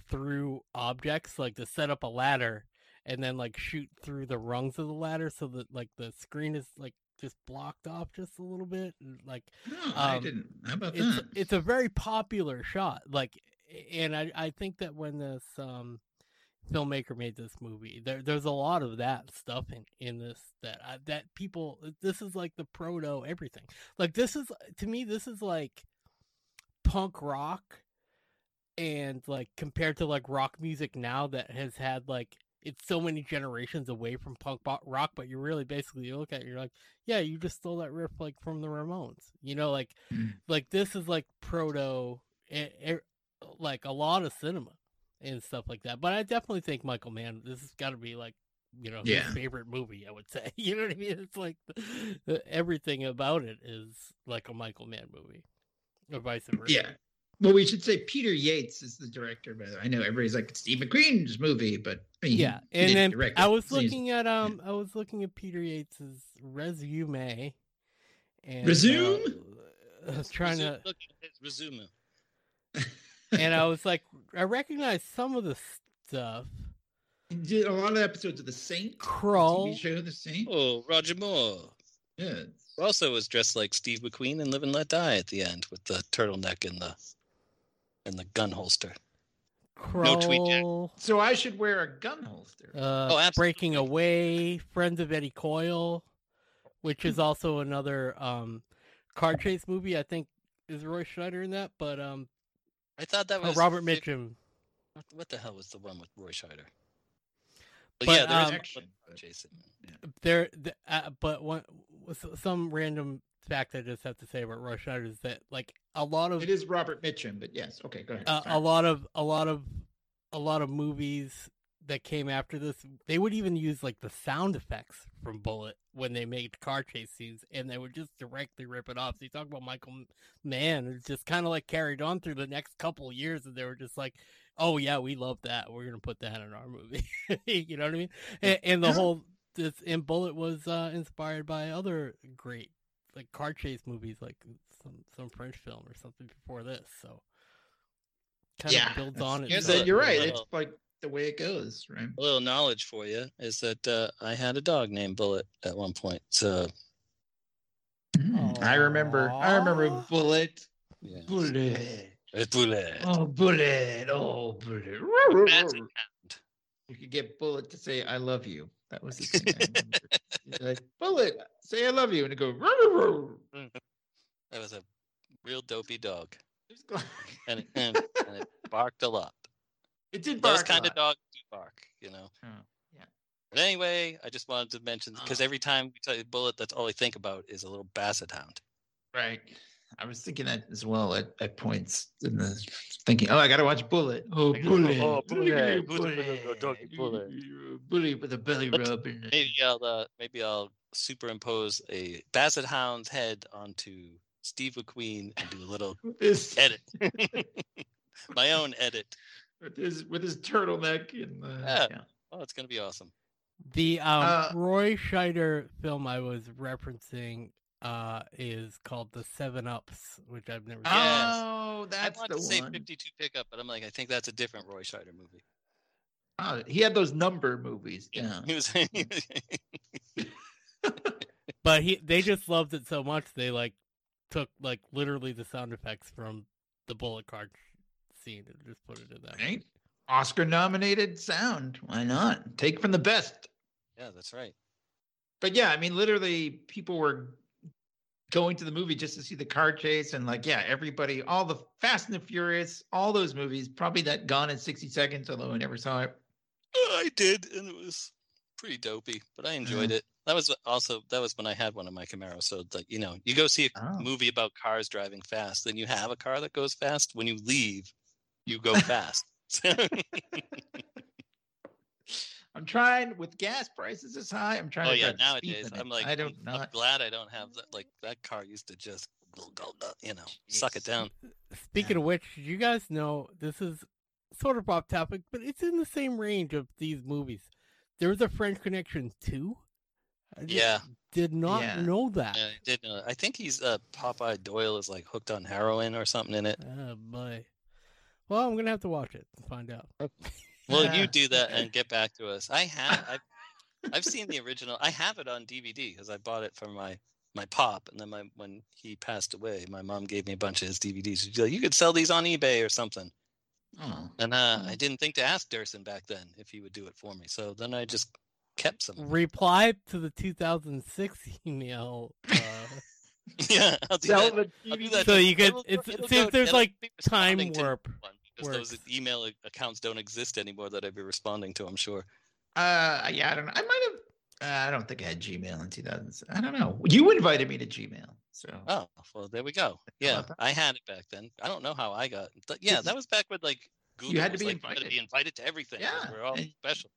through objects, like to set up a ladder and then like shoot through the rungs of the ladder so that like the screen is like just blocked off just a little bit and, like No, I Um, didn't. How about it's that? it's a very popular shot like and i i think that when this um filmmaker made this movie there there's a lot of that stuff in in this that I, that people uh, this is like the proto everything. Like this is uh, to me this is like punk rock and like compared to like rock music now that has had like it's so many generations away from punk rock but you really basically you look at it you're like yeah you just stole that riff like from the ramones. You know like Mm. like this is like proto e- e- like a lot of cinema and stuff like that but i definitely think michael mann this has got to be like you know Yeah. his favorite movie i would say (laughs) you know what i mean it's like everything about it is like a michael mann movie or vice versa Yeah. Well, we should say Peter Yates is the director, By the way, I know everybody's like it's Steve McQueen's movie, but I mean, yeah and then i it, was so looking at um i was looking at peter yates's resume and Resume? uh, i was (laughs) trying to Look at his resume. And i (laughs) was like i recognize some of the stuff He did a lot of episodes of The Saint, the Krull. TV show The Saint. Oh, Roger Moore. Yeah. Also was dressed like Steve McQueen in Live and Let Die at the end with the turtleneck and the and the gun holster. No tweet yet. So I should wear a gun holster. uh, Oh, absolutely. Breaking Away, Friends of Eddie Coyle, which is also another um, car chase movie. I think is Roy Scheider in that, but um, I thought that or was Robert Mitchum. What, what the hell was the one with Roy Scheider? But, But, yeah, there is um, Action. Jason. There, the, uh, but one was some random fact I just have to say about Roy Scheider is that like a lot of It is Robert Mitchum, but yes. Okay, go ahead. uh, a lot of a lot of a lot of movies that came after this they would even use like the sound effects from Bullitt when they made car chase scenes and they would just directly rip it off. So you talk about michael M- mann it's just kind of like carried on through the next couple of years and they were just like oh yeah we love that. We're gonna put that in our movie. (laughs) You know what i mean? And, and the whole this and Bullitt was uh inspired by other great like car chase movies like some some french film or something before this so kind yeah, of builds on it. yeah, Here's that- a- you're right. It's like the way it goes, right? A little knowledge for you is that uh, I had a dog named Bullet at one point. So Mm, I remember. I remember Aw. Bullet. yeah, Bullet. it's Bullet. Oh, Bullet. Oh, Basset Bullet. Hound. You could get Bullet to say "I love you." That was the thing. (laughs) I like, Bullet, say "I love you," and it go. That was a real dopey dog, (laughs) It's go- and it, and, (laughs) and it barked a lot. It did Those bark a kind of dogs do bark, you know. Oh, yeah. But anyway, I just wanted to mention because Oh. every time we tell you Bullet, that's all I think about is a little Basset Hound. Right. I was thinking that as well at, at points in the thinking, oh, I gotta watch Bullitt. Oh, Bullet. oh, Bullet, Bullet. Bullet, Bullet, Bullet. Bullet with a belly But rub. And Maybe I'll uh, maybe I'll superimpose a Basset Hound's head onto Steve McQueen and do a little (laughs) edit, (laughs) my own edit. With his with his turtleneck and uh, Yeah. yeah. Oh, it's gonna be awesome. The um, Uh, Roy Scheider film I was referencing uh, is called The Seven Ups, which I've never seen. Yes. Oh, I that's want the to say one. 52 pickup, but I'm like, I think that's a different Roy Scheider movie. Oh, he had those number movies. (laughs) Yeah. He was. (laughs) But he they just loved it so much they like took like literally the sound effects from the Bullitt card scene and just put it in that. Right? Oscar nominated sound. Why not? Take from the best. Yeah, that's right. But yeah, I mean, literally, people were going to the movie just to see the car chase, and like, yeah, everybody, all the Fast and the Furious, all those movies, probably that Gone in sixty seconds. Although I never saw it. I did, and it was pretty dopey, but I enjoyed mm. it. That was also that was when I had one of my Camaros. So like you know, you go see a Oh. movie about cars driving fast, then you have a car that goes fast. When you leave, you go fast. (laughs) I'm trying with gas prices as high. I'm trying. oh to yeah, drive the nowadays. I'm like, I don't I'm not. glad I don't have that. Like that car used to just, you know, suck it down. Speaking of which, you guys know this is sort of off topic, but it's in the same range of these movies. There was a French Connection too. Yeah. did not Yeah. know that. Yeah, I did. know. I think he's uh, Popeye Doyle is like hooked on heroin or something in it. Oh boy. Well, I'm gonna have to watch it and find out. (laughs) Well, Yeah. you do that and get back to us. I have. (laughs) I've, I've seen the original. I have it on DVD because I bought it from my my pop, and then my when he passed away, my mom gave me a bunch of his DVDs. She's like, "You could sell these on eBay or something." Oh. And uh, I Hmm. didn't think to ask Durson back then if he would do it for me. So then I just kept some. Reply to the 2006 email. Uh, (laughs) (laughs) yeah, I'll do Sell that. the I'll do TV that. So you could- it's- it'll see if there's, like, be time warp because those email accounts don't exist anymore that I'd be responding to. I'm sure. Uh, yeah, I don't know. I might have. Uh, I don't think I had Gmail in 2000. I don't know. You invited me to Gmail, so Oh, well, there we go. Yeah. I had it back then. I don't know how I got. But yeah, that was back with like Google. You had to be like, you gotta invited. be invited to everything. Yeah, we're all special.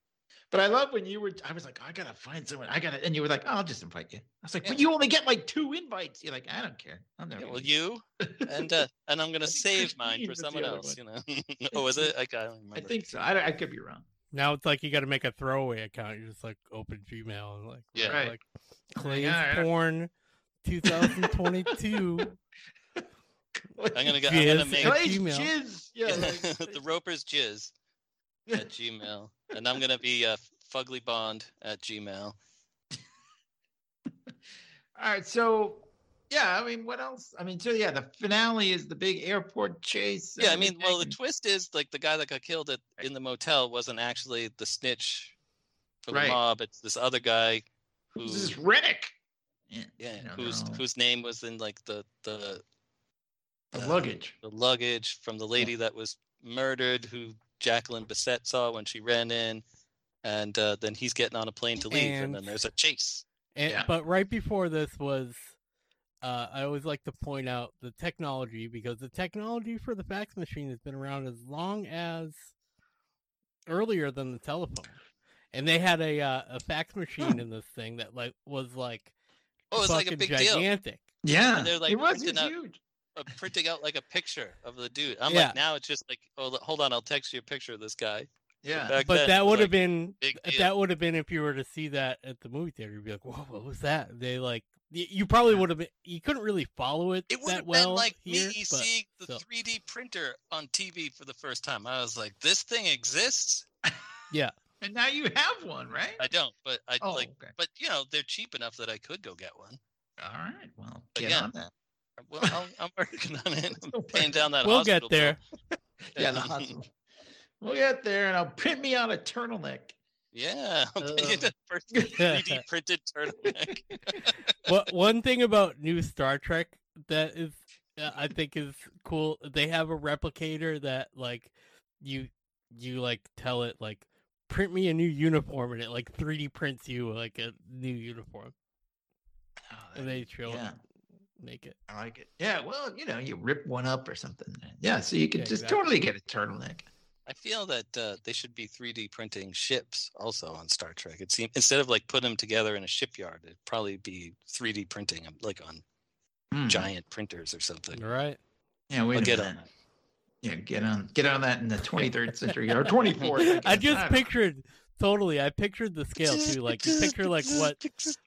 But I love when you were. I was like, I gotta find someone. I gotta, and you were like, oh, I'll just invite you. I was like, Yeah. but you only get like two invites. You're like, I don't care. I'm never. Yeah, well, you (laughs) and uh, and I'm gonna save mine for someone else. one. You know? (laughs) oh, was it? I, I don't remember. I think so. I, I could be wrong. now it's like you got to make a throwaway account. You're just like open Gmail and like Yeah. Right. like Clay's alright. porn 2022. (laughs) I'm gonna go. I'm gonna Jizz make Clay's Gmail. jizz. Yeah. like- the Roper's Jizz at Gmail, and I'm gonna be uh, Fugly Bond at Gmail. (laughs) All right. So, yeah. I mean, what else? I mean, so yeah, the finale is the big airport chase. Yeah, I mean, well, the twist is like the guy that got killed at, in the motel wasn't actually the snitch for Right. the mob. It's this other guy who, who's this Rennick? Yeah. yeah, whose know. whose name was in like the the the uh, luggage. the luggage from the lady that was murdered, who Jacqueline Bisset saw when she ran in, and uh, then he's getting on a plane to leave, and, then there's a chase. And, Yeah. But right before this was, uh, I always like to point out the technology because the technology for the fax machine has been around as long as earlier than the telephone. And they had a uh, a fax machine in this thing that like was like Oh, it's like a fucking big deal. gigantic. Yeah. they're, like, it was printing it's out- huge. Uh, printing out like a picture of the dude. I'm Yeah. like, now it's just like, oh, hold on, I'll text you a picture of this guy. Yeah. But then, that was would have like, been if that would have been if you were to see that at the movie theater. You'd be like, "Whoa, what was that?" They like you probably would have been. You couldn't really follow it, It would that have well been like here, me but seeing the still. 3D printer on TV for the first time. I was like, this thing exists. yeah. (laughs) And now you have one, right? I don't, but I oh, like, okay. but you know, they're cheap enough that I could go get one. All right. Well, But get yeah. on that. Well, I'll, I'm working on it. I'm (laughs) Don't paying down that. We'll get there. bill. (laughs) Yeah, the (laughs) hospital. We'll get there, and I'll print me out a turtleneck. Yeah, I'll pay you Uh. the first 3D printed turtleneck. what one thing about new Star Trek that is uh, I think is cool. They have a replicator that like you you like tell it like print me a new uniform and it like 3D prints you like a new uniform Oh, and they show yeah. It, make it. I like it. Yeah, well, you know, you rip one up or something. Yeah, so you could Yeah, just exactly. totally get a turtleneck. I feel that uh, they should be 3D printing ships also on Star Trek. It seems instead of like putting them together in a shipyard, it'd probably be 3D printing them like on Hmm. giant printers or something. All right. Yeah, wait I'll get minute. on that. Yeah, get on get on that in the 23rd century or (laughs) 24th. I guess. just don't pictured totally. I pictured the scale too. Like you picture like what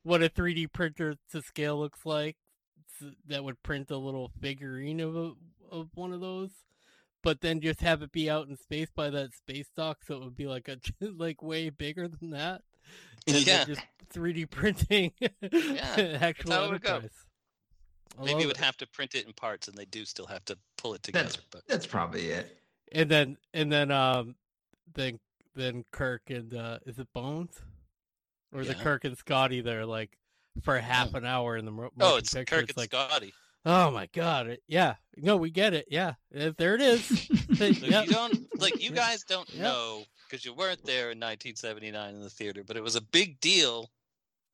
what a 3D printer to scale looks like s- that would print a little figurine of a, of one of those, but then just have it be out in space by that space dock, so it would be like a (laughs) like way bigger than that. Yeah. just 3D (laughs) printing Yeah, (laughs) actual how it would go. enterprise. I Maybe love would have to print it in parts, and they do still have to pull it together. That's- But That's probably it. And then and then um then then Kirk and uh is it Bones? Or is it Kirk and Scotty there like for half an hour in the mo- oh, it's picture? Kirk it's and like Scotty. oh my god, it, yeah. No, we get it. Yeah. Uh, There it is. (laughs) Yep. You don't like you (laughs) guys don't Yep. know because you weren't there in 1979 in the theater, but it was a big deal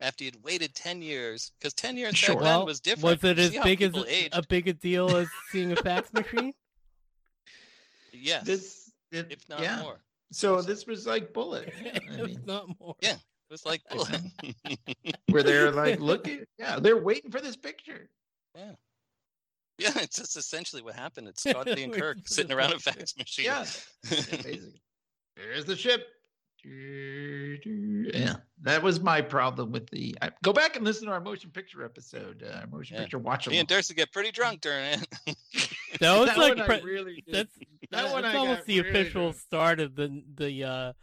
after you'd waited 10 years because 10 years Sure. back Well, then was different. Was it as big as aged. a big a deal as seeing a fax (laughs) machine? yes, This, it, if not yeah. more. So this was like Bullet, yeah, I mean, not more. Yeah. It was like (laughs) where they're (laughs) like looking. Yeah, they're waiting for this picture. yeah, Yeah, it's just essentially what happened. It's Scott Scotty and (laughs) Kirk sitting around a fax machine. Yeah, yeah, basically. There's the ship. Yeah, that was my problem with the. I, go back and listen to our motion picture episode. Uh, motion Yeah. picture watch Me and along. Darcy get pretty drunk during it. That was That like one I pre- really did. that's That that one that's I almost the really official drunk. start of the the uh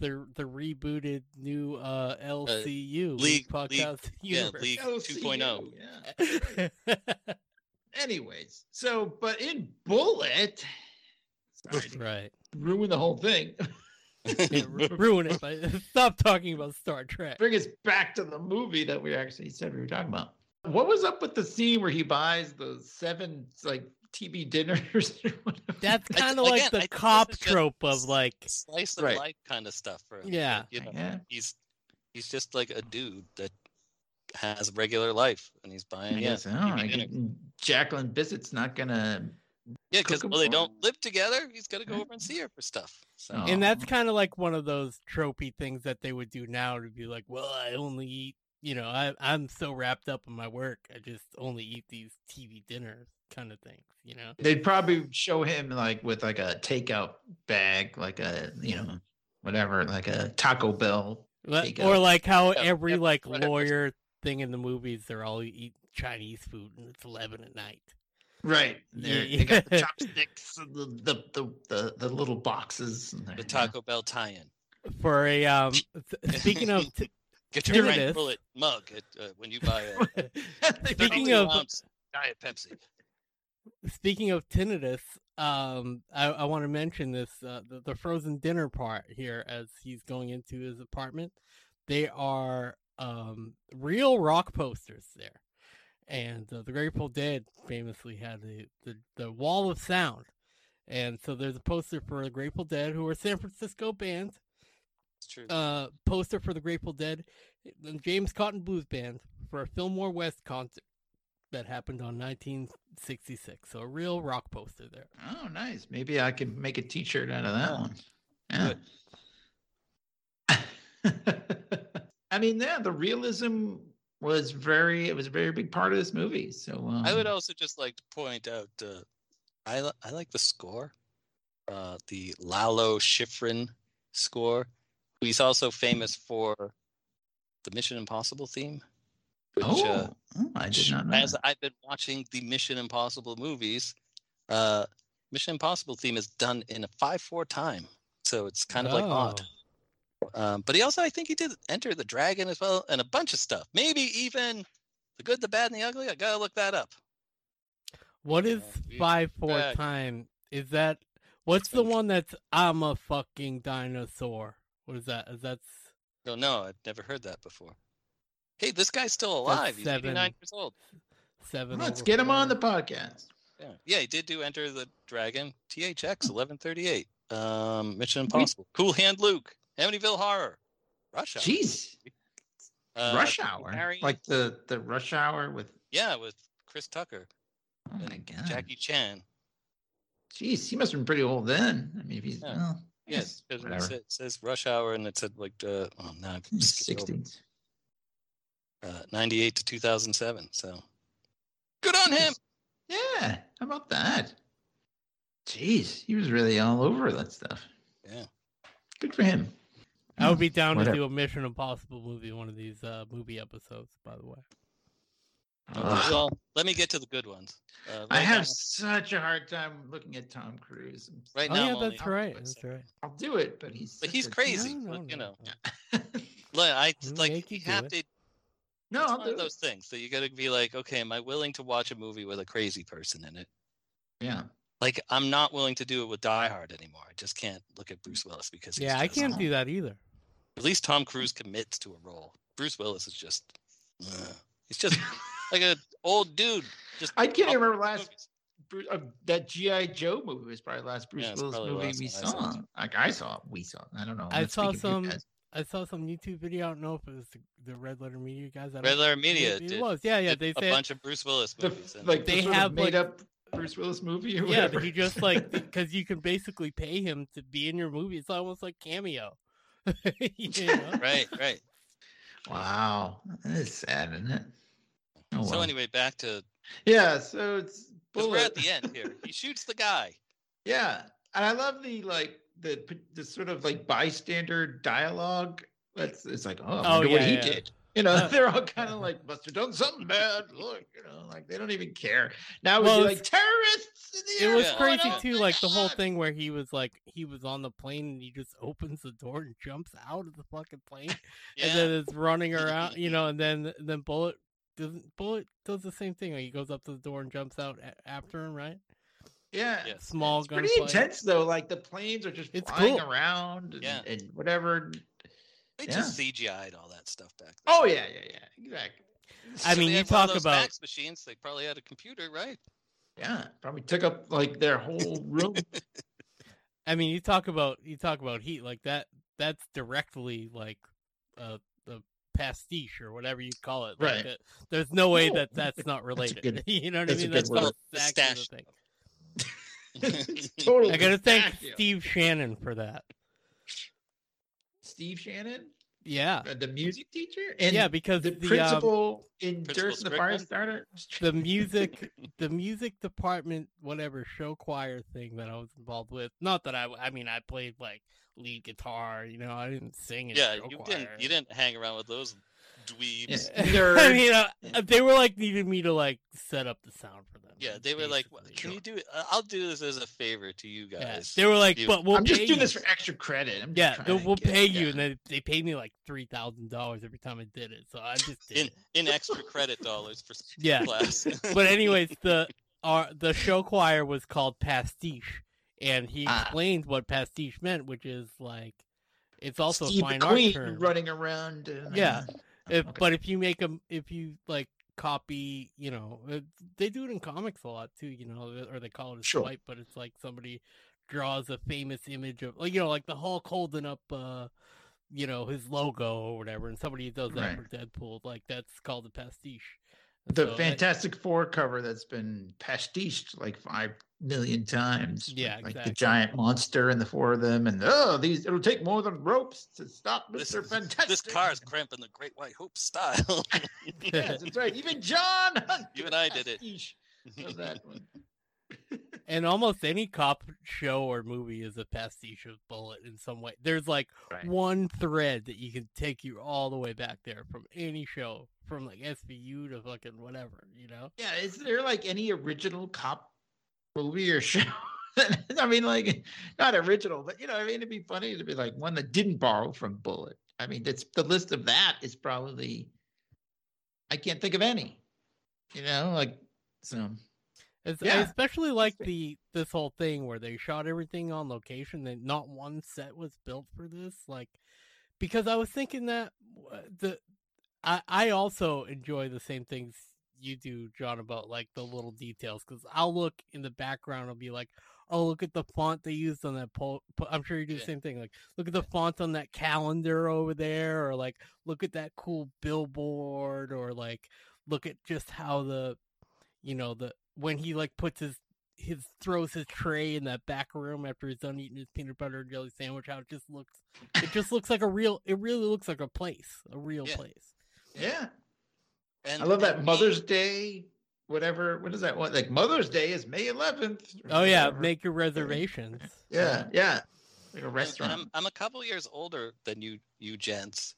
the the rebooted new uh LCU League- podcast (laughs) yeah, universe. League LCU, 2.0. Yeah. (laughs) Anyways, so but in Bullitt, sorry right. ruin the whole thing. (laughs) Yeah, ru- ruin it, but stop talking about Star Trek. Bring us back to the movie that we actually said we were talking about. What was up with the scene where he buys the seven like TV dinners? (laughs) or whatever? That's kind of like again, I the cop trope of like, Slice of Right. life kind of stuff for him. Yeah. Like, you know, yeah. he's he's just like a dude that has a regular life and he's buying yeah, oh, I dinner. get- Jacqueline Bisset's not gonna. yeah because well they don't live together He's gonna go over and see her for stuff so and that's kind of like one of those tropey things that they would do now to be like, well, I only eat, you know, I I'm so wrapped up in my work, I just only eat these TV dinners, kind of things, you know. They'd probably show him like with like a takeout bag, like a you know whatever, like a Taco Bell. But- or like how every yeah, like whatever. lawyer thing in the movies, they're all eat Chinese food and it's eleven at night. Right. (laughs) They're- Yeah. They got the chopsticks and the the, the, the, the little boxes. And the taco bell tie-in For a um, speaking of (laughs) t- get your red bullet mug at, uh, when you buy a (laughs) Speaking of- diet pepsi Speaking of tinnitus, um, I, I want to mention this uh, the, the frozen dinner part here as he's going into his apartment. They are um, real rock posters there, and uh, the Grateful Dead famously had the, the the Wall of Sound, and so there's a poster for the Grateful Dead, who are a San Francisco band. it's true Uh, poster for the Grateful Dead, the James Cotton Blues Band for a Fillmore West concert that happened on 1966. So a real rock poster there. Oh, nice. Maybe I could make a T-shirt out of that Yeah. one. Yeah. (laughs) I mean, yeah, the realism was very. It was a very big part of this movie. So um, I would also just like to point out uh, I I like the score, uh, the Lalo Schifrin score. He's also famous for the Mission Impossible theme. Which, Oh, uh, oh, I did not know. as that. I've been watching the Mission Impossible movies, uh, Mission Impossible theme is done in a five-four time, so it's kind of like odd. Oh. Um, but he also, I think, he did Enter the Dragon as well, and a bunch of stuff. Maybe even the Good, the Bad, and the Ugly. I gotta look that up. What is Uh, five four back. time? Is that what's the one that's I'm a fucking dinosaur? What is that? Is that's No, no, I've never heard that before. Hey, this guy's still That's alive. He's seven. 89 years old. seven? Let's get him on the podcast. Yeah, yeah, he did do Enter the Dragon. Hmm. THX 1138. Um, Mission Impossible. Cool Hand Luke. Amityville Horror. Rush Hour. Jeez, Uh, Rush Hour, Harry. like the the Rush Hour with. yeah, with Chris Tucker Oh my god, Jackie Chan. Jeez, he must have been pretty old then. I mean, if he's Yeah. well, Yes, yes, because it, whatever. said- it says Rush Hour, and it said like uh, oh no, I've skipped over. Sixties. Uh, 98 to 2007. So good on him. (laughs) Yeah, how about that? Jeez, he was really all over that stuff. Yeah. Good for him. I would be down Whatever. to do a Mission Impossible movie, one of these uh, movie episodes. By the way, Ugh. Well, let me get to the good ones. Uh, I have now- such a hard time looking at Tom Cruise. Right oh now. yeah, that's right. That's right. I'll do it, but he's But he's a- crazy. No, but, no, you know, no. Look, I We'll like make you you do have it. to. No, it's I'll one do of those things that you got to be like, okay, am I willing to watch a movie with a crazy person in it? Yeah. Like, I'm not willing to do it with Die Hard anymore. I just can't look at Bruce Willis because he's Yeah, I can't do that either. At least Tom Cruise commits to a role. Bruce Willis is just, ugh. he's just (laughs) like an old dude. Just I can't up- remember last Bruce, uh, that GI Joe movie was probably the last Bruce Yeah, Willis movie we one I saw, saw. too. Like I saw, we saw. I don't know. I'm I saw speaking for you some- guys. I saw some YouTube video. I don't know if it was the, the Red Letter Media guys. I don't Red Letter Media It, it was. Yeah, yeah. did They a said bunch of Bruce Willis The, movies. and like They they have, made like- up Bruce Willis movie or yeah, whatever. that he just like (laughs) because you can basically pay him to be in your movie. It's almost like cameo. (laughs) you know? right, right. wow, that is sad, isn't it? Oh, So well. anyway, back to yeah, so it's we're at the end here. He shoots the guy. (laughs) Yeah, and I love the like the the sort of like bystander dialogue. That's it's like, oh, I Oh, wonder what he yeah. did. You know, Uh, (laughs) they're all kind of like, must have done something bad. Look, you know, like they don't even care. Now Well, it's- like terrorists. In the It was crazy oh too, like the whole thing where he was like he was on the plane and he just opens the door and jumps out of the fucking plane (laughs) Yeah. and then it's running around, you know, and then then Bullitt doesn't Bullitt does the same thing. Like he goes up to the door and jumps out after him, right? Yeah, Yeah. Small it's gun. pretty intense though. Like the planes are just It's flying cool. around and, Yeah. and whatever. They Yeah. just CGI'd all that stuff back then. Oh yeah, yeah, yeah, exactly. I So mean, they you had one of talk about- fax machines. They probably had a computer, right? Yeah, probably took up like their whole room. (laughs) I mean, you talk about you talk about heat like that. That's directly like uh, the pastiche or whatever you call it. Like Right. that- there's no way Cool. that that's not (laughs) related. good- (laughs) you know what that's I a mean? good That's word. not The exactly stash the thing. It's (laughs) total I gotta thank pistachio. Steve Shannon for that. Steve Shannon, Yeah, uh, the music teacher, and yeah, because the, the, um, principal in Principal Durst and the Strickland? Firestarter. the music (laughs) the music department whatever show choir thing that I was involved with. Not that I I mean I played like lead guitar, you know, I didn't sing in yeah, show you choir. didn't. You didn't hang around with those dweebs. Yeah. (laughs) I mean, uh, they were like needing me to like set up the sound for them. Yeah, they were like, basically. "Can you do it? I- I'll do this as a favor to you Yeah, guys." they were like, You- but we'll I'm pay just doing you. this for extra credit. I'm yeah, trying we'll get- pay you, yeah. and they they paid me like three thousand dollars every time I did it. So I just did in it. in extra credit dollars for (laughs) s- Yeah. class. But anyways, (laughs) the our the show choir was called pastiche, and he Ah. explained what pastiche meant, which is like it's also Steve a fine the art term. running around. and, Yeah. If, (laughs) okay. But if you make them, if you like copy, you know, uh, they do it in comics a lot too, you know, or they call it a Sure. swipe, but it's like somebody draws a famous image of, like, you know, like the Hulk holding up, uh, you know, his logo or whatever, and somebody does that Right. for Deadpool, like that's called a pastiche. And the so that- Fantastic Four cover that's been pastiched like five million times. Yeah, like exactly. the giant monster and the four of them, and oh, these it'll take more than ropes to stop this, Mister Fantastic. this car's cramping the Great White Hope style. (laughs) yes, that's right. Even John Hunt. You did and a I did it. that one. (laughs) and almost any cop show or movie is a pastiche of Bullitt in some way. There's like Right. one thread that you can take you all the way back there from any show, from like SVU to fucking whatever, you know? Yeah, is there like any original cop movie or show? (laughs) I mean, like not original, but you know, I mean, it'd be funny to be like one that didn't borrow from Bullitt. I mean, that's the list of that is probably I can't think of any. You know, like so. It's, I especially like the this whole thing where they shot everything on location and not one set was built for this. Like, because I was thinking that uh, the I I also enjoy the same things you do, John, about like the little details. Because I'll look in the background, I'll be like, oh, look at the font they used on that po po- I'm sure you do the Yeah. same thing. Like, look at the font on that calendar over there, or like, look at that cool billboard, or like, look at just how the, you know, the when he like puts his his throws his tray in that back room after he's done eating his peanut butter and jelly sandwich. How it just looks, it just looks like a real. It really looks like a place, a real Yeah. place. Yeah. And I love that and Mother's Day, whatever. What is that one? Like Mother's Day is May 11th. or Oh yeah, make your reservations. Yeah, yeah. Like a restaurant. I'm, I'm a couple years older than you, you gents,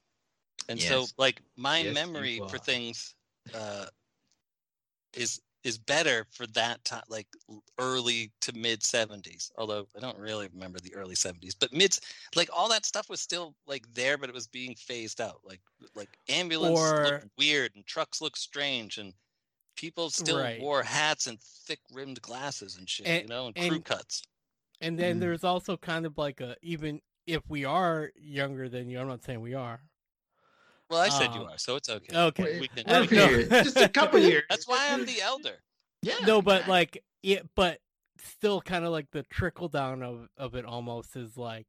and so like my Yes, memory for things uh, is is better for that time, like early to mid 70s. Although I don't really remember the early 70s, but mid, like all that stuff was still like there, but it was being phased out. Like like ambulance Or- looked weird and trucks looked strange and people still Right. wore hats and thick rimmed glasses and shit, And- you know, and crew cuts. And then Mm. there's also kind of like a even if we are younger than you, I'm not saying we are. Well, I said you Um, are, so it's okay. Okay. We can, We're a I few know. years, just a couple (laughs) years. that's why I'm the elder. Yeah. no, but like it, but still, kind of like the trickle down of of it almost is like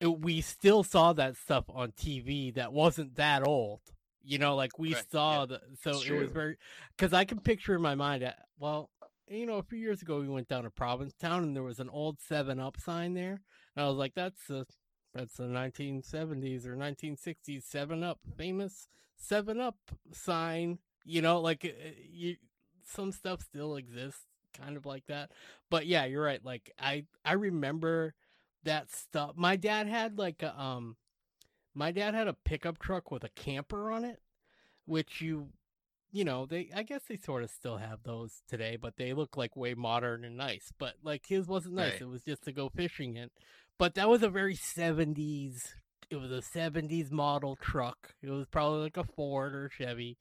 it, we still saw that stuff on TV that wasn't that old. You know, like we Right, saw yeah. the so it was very because I can picture in my mind. uh, Well, you know, a few years ago we went down to Provincetown and there was an old Seven Up sign there, and I was like, that's a that's the 1970s or 1960s Seven Up famous Seven Up sign. You know, like uh, you some stuff still exists kind of like that but yeah you're right like i i remember that stuff my dad had like a um my dad had a pickup truck with a camper on it which you you know they i guess they sort of still have those today but they look like way modern and nice but like his wasn't nice Right. it was just to go fishing in but that was a very 70s it was a 70s model truck it was probably like a ford or chevy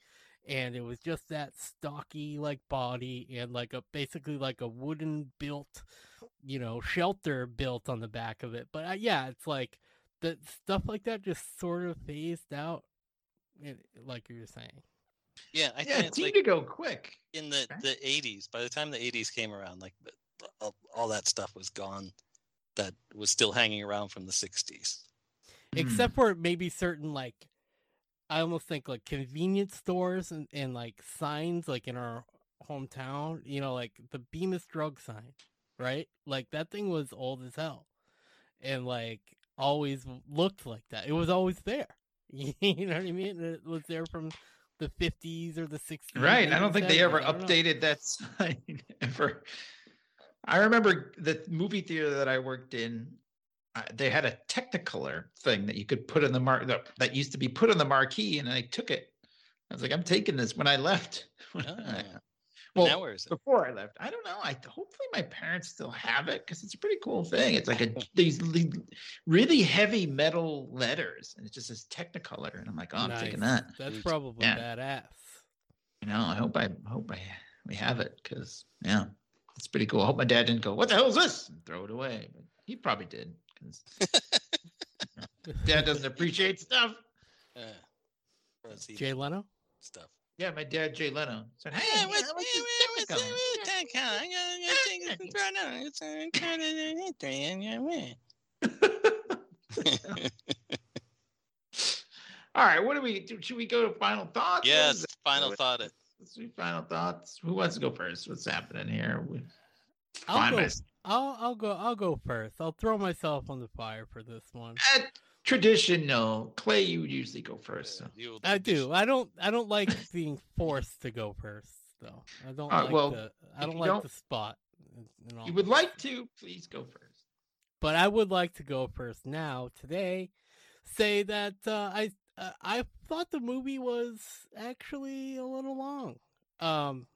and it was just that stocky like body and like a basically like a wooden built you know shelter built on the back of it but uh, yeah it's like the stuff like that just sort of phased out it, like you were saying Yeah, I yeah, think it seemed like to go quick. in the the 80s. By the time the 80s came around, like the- the- all, all that stuff was gone. That was still hanging around from the 60s. Hmm. except for maybe certain like i almost think like convenience stores and, and like signs like in our hometown you know like the bemis drug sign right like that thing was old as hell and like always looked like that it was always there (laughs) you know what i mean it was there from the 50s or the 60s Right. I don't think they ever I don't know. updated that (laughs) sign ever. I remember the movie theater that I worked in. Uh, they had a Technicolor thing that you could put in the mark that, that used to be put on the marquee, and I took it. I was like, I'm taking this when I left. (laughs) When I- Ah, well, now where is it? before I left, I don't know. I hopefully my parents still have it because it's a pretty cool thing. It's like a (laughs) these really heavy metal letters, and it just says Technicolor, and I'm like, oh, I'm taking that. that's probably Yeah. badass You know, I hope I hope I we have it because yeah, it's pretty cool. I hope my dad didn't go, "What the hell is this?" and throw it away. But he probably did because (laughs) dad doesn't appreciate stuff. Yeah. Let's see jay leno stuff. Yeah, my dad Jay Leno said, "Hey, Yeah, yeah, what's, what's yeah, this what's, what's that count? I gotta- I gotta take this right now. It's, uh, kinda, uh, three, yeah, yeah. All right, what do we do? Should we go to final thoughts? Yes, final What- thought. It. Let's final thoughts. Who wants to go first? What's happening here? We- I'll go, miss. I'll I'll go I'll go first. I'll throw myself on the fire for this one. Uh, tradition, no. Clay, you would usually go first. So. I do. I don't I don't like being forced to go first though. I don't Alright, like well, the I don't like don't- the spot. and- and all You would like to? Please go first. but I would like to go first now today. Say that uh, I uh, I thought the movie was actually a little long, um,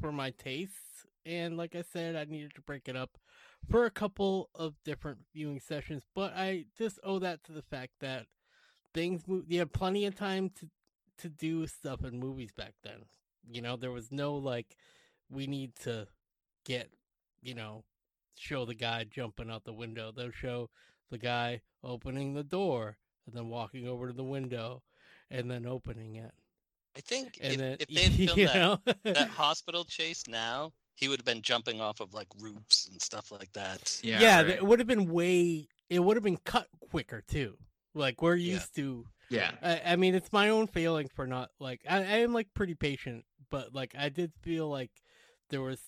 for my tastes, and like I said, I needed to break it up for a couple of different viewing sessions. But I just owe that to the fact that things move. You had plenty of time to to do stuff in movies back then. You know, there was no like we need to get you know show the guy jumping out the window. They'll show the guy opening the door and then walking over to the window and then opening it. I think And if, then if they had (laughs) filmed that, know? that (laughs) hospital chase now, he would have been jumping off of like roofs and stuff like that. Yeah, yeah, right. it would have been way. It would have been cut quicker too. Like we're Yeah. used to. yeah. I, I mean, it's my own failing for not like. I, I am like pretty patient, but like I did feel like there was.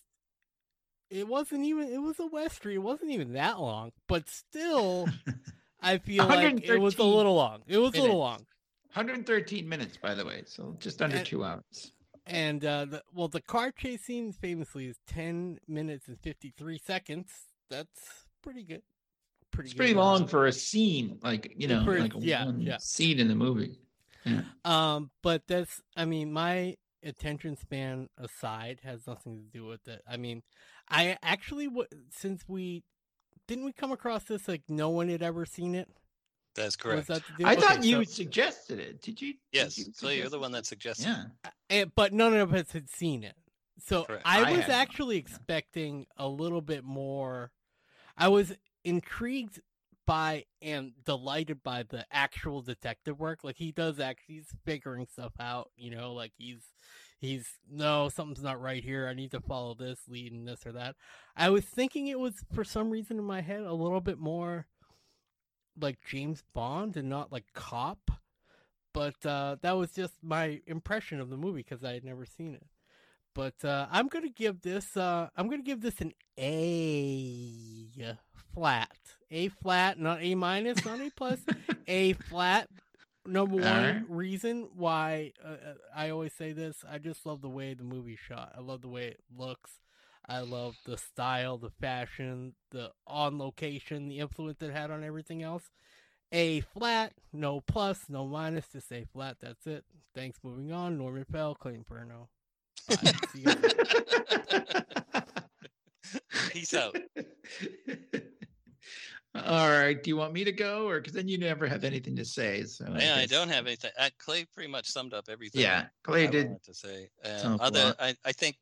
It wasn't even. It was a western. It wasn't even that long, but still, (laughs) I feel like it was a little long. It was a little long. 113 minutes, by the way, so just under And- two hours. And uh, the, well, the car chase scene famously is ten minutes and fifty three seconds. That's pretty good. Pretty. It's pretty long for a scene, like you know, For- like a yeah, one yeah. scene in the movie. Um, but that's. I mean, my attention span aside has nothing to do with it. I mean, I actually w- since we didn't we come across this like no one had ever seen it. That's correct. that? I Okay, thought you so- suggested it. Did you? did yes, you Clay, you're the one that suggested. Yeah. Eh, but none of us had seen it. So Correct. I I was had not, actually yeah. expecting a little bit more. I was intrigued by and delighted by the actual detective work. Like he does actually, he's figuring stuff out. You know, like he's he's no something's not right here. I need to follow this lead and this or that. I was thinking it was for some reason in my head a little bit more like James Bond and not like cop but uh, that was just my impression of the movie because I had never seen it. But uh, I'm gonna give this. Uh, I'm gonna give this an A flat. A flat, not A minus, not A plus. A flat. Number one Alright. reason why uh, uh, I always say this: I just love the way the movie shot. I love the way it looks. I love the style, the fashion, the on location, the influence it had on everything else. A flat, no plus, no minus, just A flat. That's it. Thanks. Moving on. Norman Fell, Clayton Perno. Bye. See you guys. (laughs) Peace out. (laughs) All right. Do you want me to go, or because then you never have anything to say? So Yeah, I guess- don't have anything. Uh, Clay pretty much summed up everything. Yeah, Clay I did. to say. Uh, sum up a other. I, I think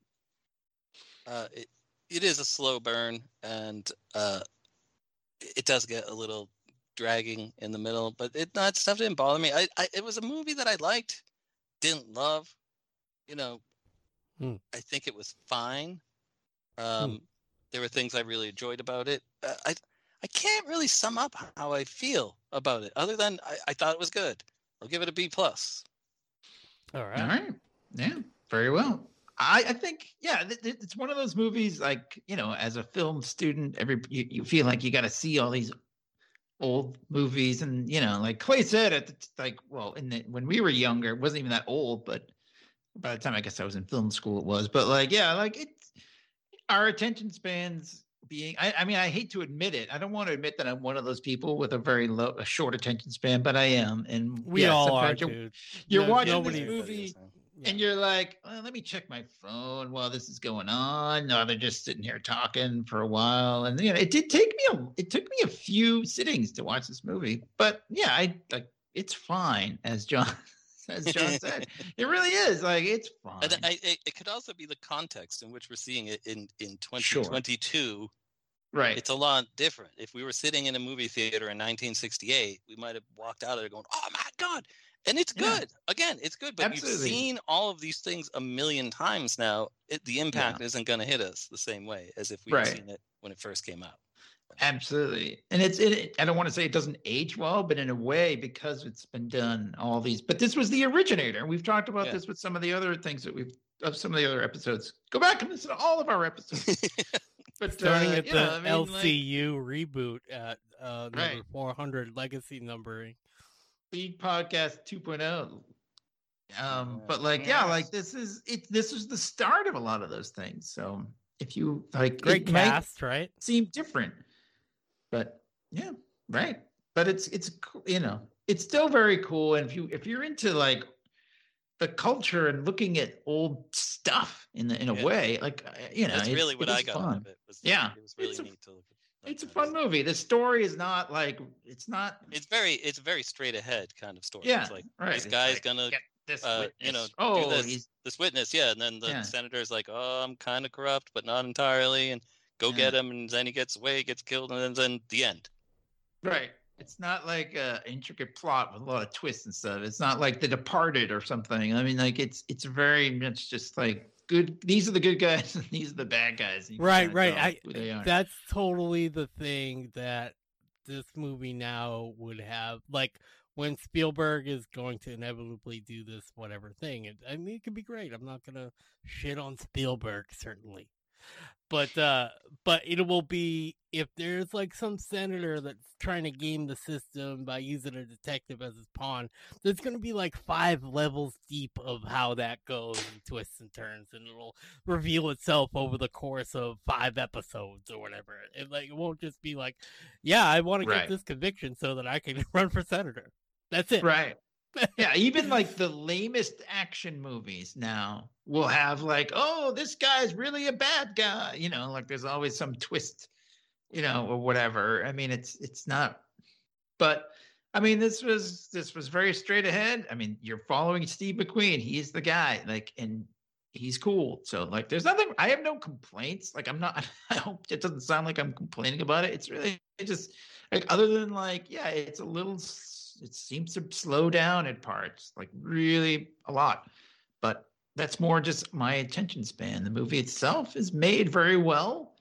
uh, it, it is a slow burn, and uh, it does get a little dragging in the middle. But it that stuff didn't bother me. I, I it was a movie that I liked, didn't love. You know, Hmm. I think it was fine. Um, There were things I really enjoyed about it. Uh, I I can't really sum up how I feel about it, other than I, I thought it was good. I'll give it a B plus. All right. All right. Yeah. Very well. I, I think yeah, th- th- it's one of those movies like you know, as a film student, every you, you feel like you got to see all these old movies, and you know, like Clay said, at the, t- like well, in the when we were younger, it wasn't even that old, but by the time I guess I was in film school, it was. But like yeah, like it's our attention spans being. I, I mean, I hate to admit it. I don't want to admit that I'm one of those people with a very low, a short attention span, but I am, and We yeah, all are, you're- dude. you're No- watching this movie Yeah. and you're like, well, let me check my phone while this is going on. No, they're just sitting here talking for a while, and you know, it did take me a it took me a few sittings to watch this movie, but yeah, I like it's fine, as John as John said, it really is like it's fun. And I, it, it could also be the context in which we're seeing it in in Sure. 2022. right, It's a lot different. If we were sitting in a movie theater in 1968, we might have walked out of there going, "Oh my god!" And it's Yeah. good. Again, it's good. But Absolutely. you've seen all of these things a million times now. It, the impact isn't going to hit us the same way as if we had Right. seen it when it first came out. Absolutely. And it's it, I don't want to say it doesn't age well, but in a way, because it's been done all these, but this was the originator. We've talked about Yeah. this with some of the other things that we've of some of the other episodes. Go back and listen to all of our episodes. (laughs) But Starting uh, at the know, I mean, like, LCU reboot at uh, number Right. 400 legacy numbering. Speed Podcast 2.0. Um, Yeah. but like, yeah, like this is it. This is the start of a lot of those things. So if you like, Great it cast, right? seem different, but yeah, right. But it's it's you know it's still very cool. And if you if you're into like the culture and looking at old stuff in the in a Yeah. way, like uh, you know, That's it's- really what I got fun. out of it. Was Yeah, it was really it's a- neat to look at. It's a fun movie. The story is not like it's not. It's very, it's a very straight ahead kind of story. Yeah, It's like right. this It's guy's like, gonna get this uh, you know, witness. do oh, this. he's this witness, yeah, and then the Yeah. senator's like, "Oh, I'm kind of corrupt, but not entirely," and go Yeah. get him, and then he gets away, gets killed, and then, then the end. right. It's not like a intricate plot with a lot of twists and stuff. It's not like The Departed or something. I mean, like it's it's very much just like good. These are the good guys (laughs) and these are the bad guys. and you can Right, right. I who they are. that's totally the thing that this movie now would have. Like when Spielberg is going to inevitably do this whatever thing. It, I mean, it could be great. I'm not gonna shit on Spielberg certainly, but uh, but it will be if there's like some senator that's trying to game the system by using a detective as his pawn. There's gonna be like five levels deep of how that goes and twists and turns, and it'll reveal itself over the course of five episodes or whatever. It like it won't just be like, yeah, I want to Right. get this conviction so that I can (laughs) run for senator. That's it. right. Yeah, (laughs) even like the lamest action movies now will have like, oh, this guy's really a bad guy. You know, like there's always some twist, you know, or whatever. I mean, it's it's not, but I mean, this was this was very straight ahead. I mean, you're following Steve McQueen. He's the guy, like, and he's cool. So like, there's nothing. I have no complaints. Like, I'm not. (laughs) I hope it doesn't sound like I'm complaining about it. It's really just like other than like, yeah, it's a little. It seems to slow down at parts, like really a lot. But that's more just my attention span. The movie itself is made very well,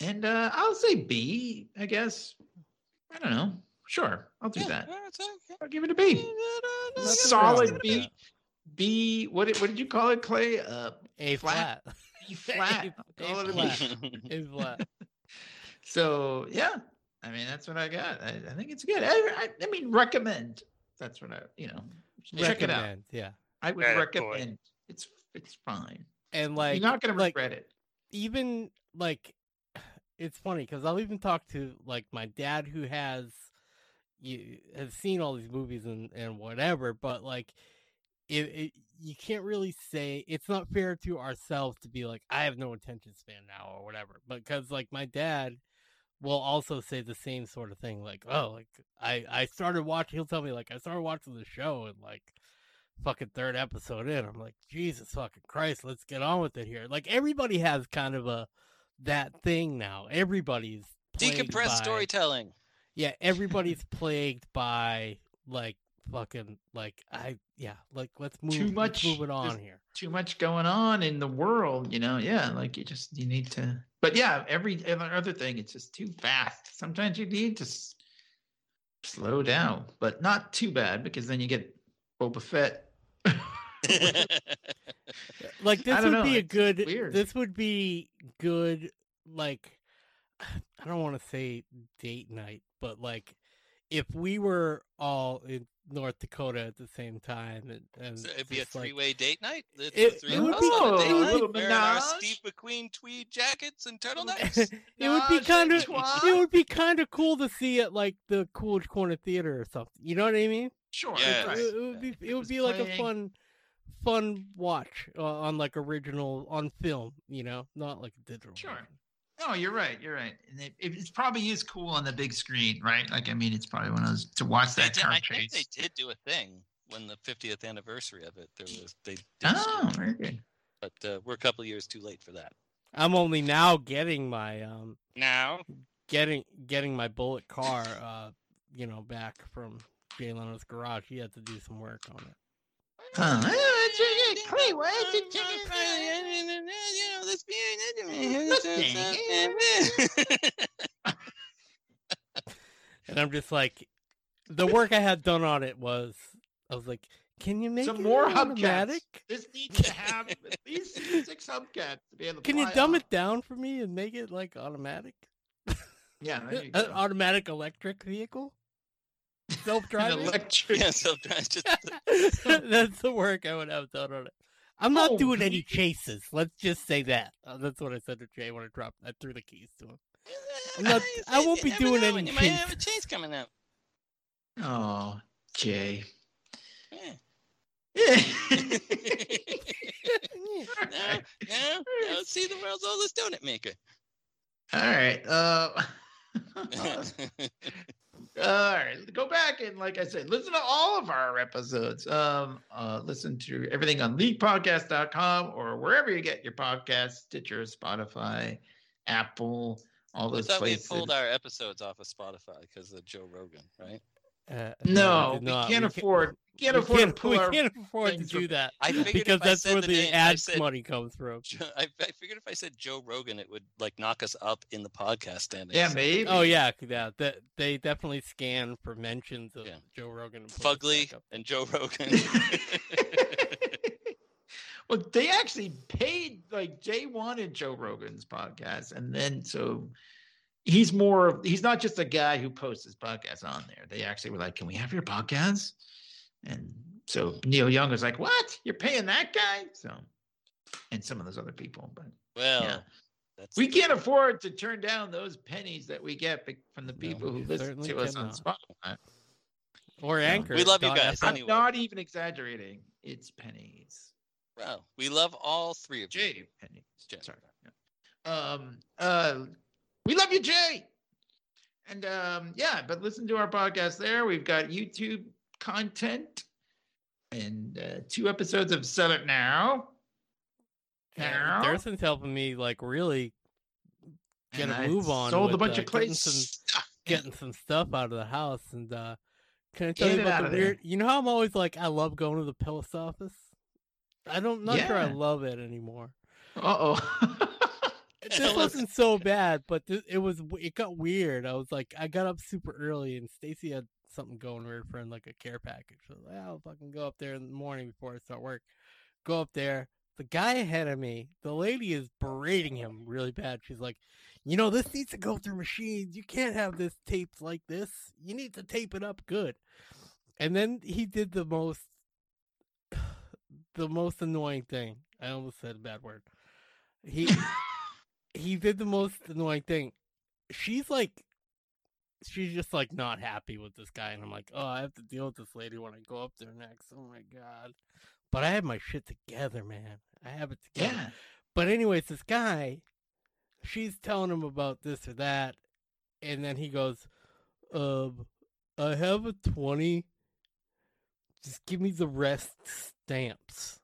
and uh, I'll say B. I guess. I don't know. Sure, I'll do Yeah, that. okay. I'll give it a B. Nothing Solid wrong with B. that. B. What did, what did you call it, Clay? Uh, A Flat. flat. (laughs) B flat. (laughs) A Call it a flat. B. A flat. (laughs) So yeah, I mean that's what I got. I, I think it's good. I, I, I mean recommend. That's what I you know check it out. Yeah. I would Atta boy. recommend. It's it's fine. And like You're not gonna like, regret it. even like it's funny because I'll even talk to like my dad who has you has seen all these movies and and whatever, but like it, it you can't really say it's not fair to ourselves to be like I have no attention span now or whatever, because like my dad will also say the same sort of thing like oh like I I started watching he'll tell me like I started watching the show and like fucking third episode in. I'm like Jesus fucking Christ let's get on with it here. Like everybody has kind of a that thing now. Everybody's Decompressed by- storytelling. yeah, everybody's plagued by like fucking like I yeah, like let's move Too let's much- move it on here. Too much going on in the world, you know. Yeah, like you just you need to. But yeah, every every other thing it's just too fast. Sometimes you need to s- slow down, but not too bad because then you get Boba Fett. (laughs) (laughs) Like this would know, be a it's just good weird. this would be good like (sighs) I don't want to say date night, but like if we were all in North Dakota at the same time and, and So it'd be a just, three-way date night. The, the It- three it would be- on a date Oh, a night, little wearing our. Steve McQueen tweed jackets and (laughs) turtlenecks. it would be kind of it would be kind of cool to see it like the Coolidge Corner Theater or something. You know what I mean? Sure. Yeah. right. It, it would be it, it would was be like a fun fun watch uh, on like original on film, you know, not like digital. Sure. version. No, you're right. You're right. And it, it, it's probably is cool on the big screen, right? Like, I mean, it's probably one of those to watch that did, car I think they did do a thing when the 50th anniversary of it. There was they did Oh, screen very good. but uh, we're a couple of years too late for that. I'm only now getting my um Now, getting getting my Bullitt car uh you know back from Jay Leno's garage. He had to do some work on it. Huh. That's very good. Clay, why Let's did you And I'm just like the work I had done on it was I was like, can you make Some it more automatic? hubcaps. This needs to have at least (laughs) six hubcaps to be able to Can you dumb off. it down for me and make it like automatic? Yeah, (laughs) An automatic electric vehicle? (laughs) Self-driving? electric. yeah, so it's just That's the work I would have done on it. I'm not Oh, doing any chases. Let's just say that. Uh, that's what I said to Jay when I dropped. I threw the keys to him. I'm not- (laughs) I won't be doing know, any You might have a chases. chase coming up. Oh, Jay. Yeah. (laughs) (laughs) Yeah. now, now, now see the world's oldest donut maker. All right. Uh, all right. Go back and, like I said, listen to all of our episodes. Um, uh, listen to everything on leaguepodcast.com or wherever you get your podcast Stitcher, Spotify, Apple, all I those thought we pulled our episodes off of Spotify because of Joe Rogan, right? Uh, no, I did we not. can't ca- afford. We can't we afford can't, to we can't afford to do that I figured because if I that's said where the the name- ad said- money comes from. I, I figured if I said Joe Rogan, it would like knock us up in the podcast standings. Yeah, maybe. Oh yeah, yeah. That they definitely scan for mentions of Yeah. Joe Rogan. And put Fugly and Joe Rogan. (laughs) well, they actually paid like Jay wanted Joe Rogan's podcast, and then so he's more. of- He's not just a guy who posts his podcast on there. They actually were like, "Can we have your podcast?" And so Neil Young was like, "What? You're paying that guy?" So, and some of those other people, but well, Yeah. that's we can't afford to turn down those pennies that we get from the No, people who listen to us on cannot. Spotify. or No. Anchor. We love you guys, I'm Anyway. not even exaggerating. It's pennies. Well, we love all three of you. Jay pennies. Jay. Sorry. Yeah. Um. Uh. We love you, Jay. And um. Yeah, but listen to our podcast there. We've got YouTube content and uh, two episodes of Sell It Now. Yeah, Now. Thurston's helping me like really get And a I move on. Sold a bunch uh, of clay getting some stuff. getting some stuff out of the house and uh can I tell Get you about the of there. weird you know how I'm always like I love going to the post office? I don't not sure I love it anymore. Uh oh. This wasn't so bad, but th- it was it got weird. I was like I got up super early and Stacy had something going weird for like a care package. So I was like, I'll fucking go up there in the morning before I start work. Go up there. The guy ahead of me, the lady is berating him really bad. She's like, you know, this needs to go through machines. You can't have this taped like this. You need to tape it up good. And then he did the most (sighs) the most annoying thing. I almost said a bad word. He (laughs) he did the most annoying thing. She's like she's just like not happy with this guy and I'm like, "Oh, I have to deal with this lady when I go up there next." Oh my god. But I have my shit together, man. I have it together. yeah. But anyways, this guy, she's telling him about this or that, and then he goes, "Um, I have a twenty. Just give me the rest stamps."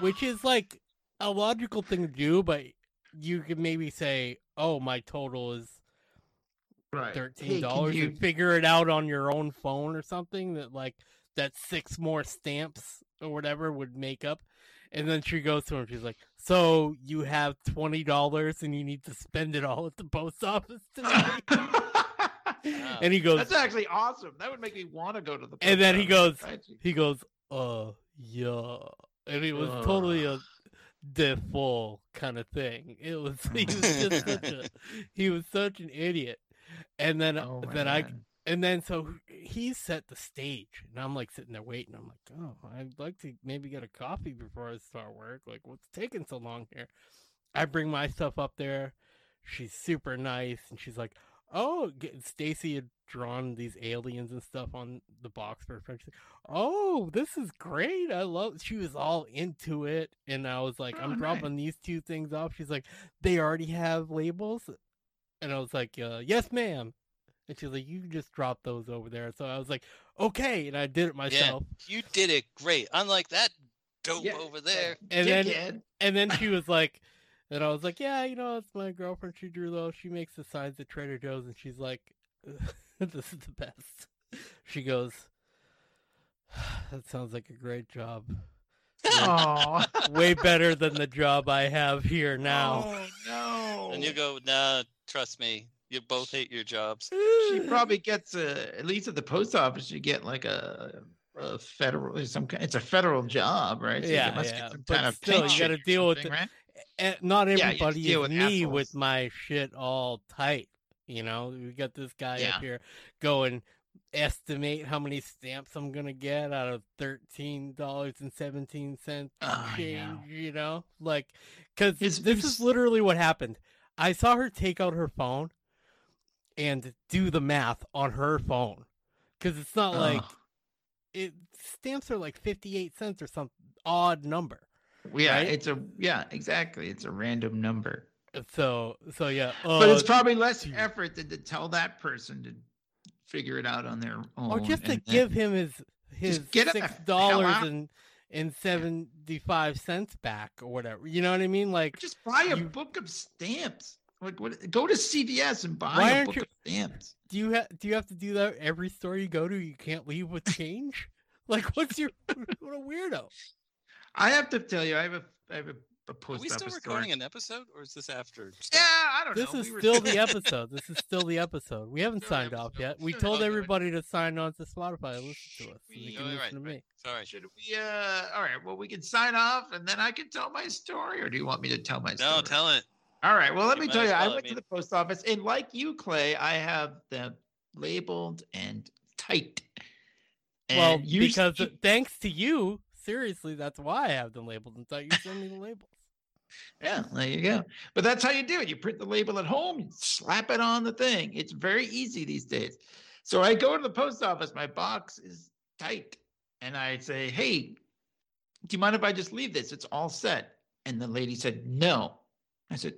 Which is like a logical thing to do, but you could maybe say, "Oh, my total is Right. Thirteen dollars," you- and figure it out on your own phone or something that like that six more stamps or whatever would make up. And then she goes to him. She's like, "So you have twenty dollars and you need to spend it all at the post office today?" (laughs) and he goes, That's actually awesome. That would make me want to go to the. And then he goes- he goes, "Uh, yeah," and it was totally a default kind of thing. It was he was just such a (laughs) he was such an idiot. And then Oh, then I man. and then so he set the stage, and I'm like sitting there waiting. I'm like, oh, I'd like to maybe get a coffee before I start work. Like, what's taking so long here? I bring my stuff up there. She's super nice, and she's like, oh, Stacy had drawn these aliens and stuff on the box for French. Oh, this is great! I love. She was all into it, and I was like, Oh, I'm nice. dropping these two things off. She's like, they already have labels, and I was like, uh, yes, ma'am. And she's like, you can just drop those over there. So I was like, okay, and I did it myself. You did it great. Unlike that dope Yeah, over there. (laughs) And then and then she was (laughs) like, and I was like, yeah, you know, it's my girlfriend. She drew those. She makes the signs at Trader Joe's, and she's like, (laughs) this is the best. She goes, (sighs) that sounds like a great job. Oh Way better than the job I have here now. Oh, no. And you go, nah, trust me. You both hate your jobs. She probably gets a, at least at the post office, you get like a, a federal, some kind. It's a federal job, right? So Yeah, you must yeah, get some but kind of still, you gotta deal with something, the- right? Eh, eh, not Yeah, you have to everybody deal is with me assholes. with my shit all tight. You know, we got this guy Yeah. up here going estimate how many stamps I'm gonna get out of thirteen dollars and seventeen cents Oh, change. know. You know, like because this it's- is literally what happened. I saw her take out her phone and do the math on her phone because it's not like Ugh. it stamps are like fifty eight cents or some odd number. yeah, right? it's a yeah, exactly. It's a random number, So so yeah, but it's uh, probably less effort than to tell that person to figure it out on their own. or just to and give him his his get six dollars and and seventy five cents back or whatever. You know what I mean? Like, just buy a you- book of stamps. Like what? Go to CVS and buy a book you- of stamps. do you have do you have to do that every store you go to? You can't leave with change. (laughs) like, what's your (laughs) what a weirdo? I have to tell you, I have a I have a Are post we still office recording an episode, or is this after? Yeah. I don't This know. This is we still the (laughs) episode. This is still the episode. We haven't Still the signed off yet. We Still told everybody to sign on to Spotify and listen to us. So they We- can Oh, listen right, to right. me. Sorry. Should we? Uh, all right. Well, we can sign off, and then I can tell my story, or do you want me to tell my story? No, tell it. All right. Well, let You me tell you, I well, I went to mean- the post office, and like you, Clay, I have them labeled and tight. Well, And usually- because uh, thanks to you, seriously, that's why I have them labeled and thought you send me the labels. Yeah, there you go. But that's how you do it. You print the label at home, slap it on the thing. It's very easy these days. So I go to the post office. My box is tight, and I say, "Hey, do you mind if I just leave this? It's all set." And the lady said, "No." I said,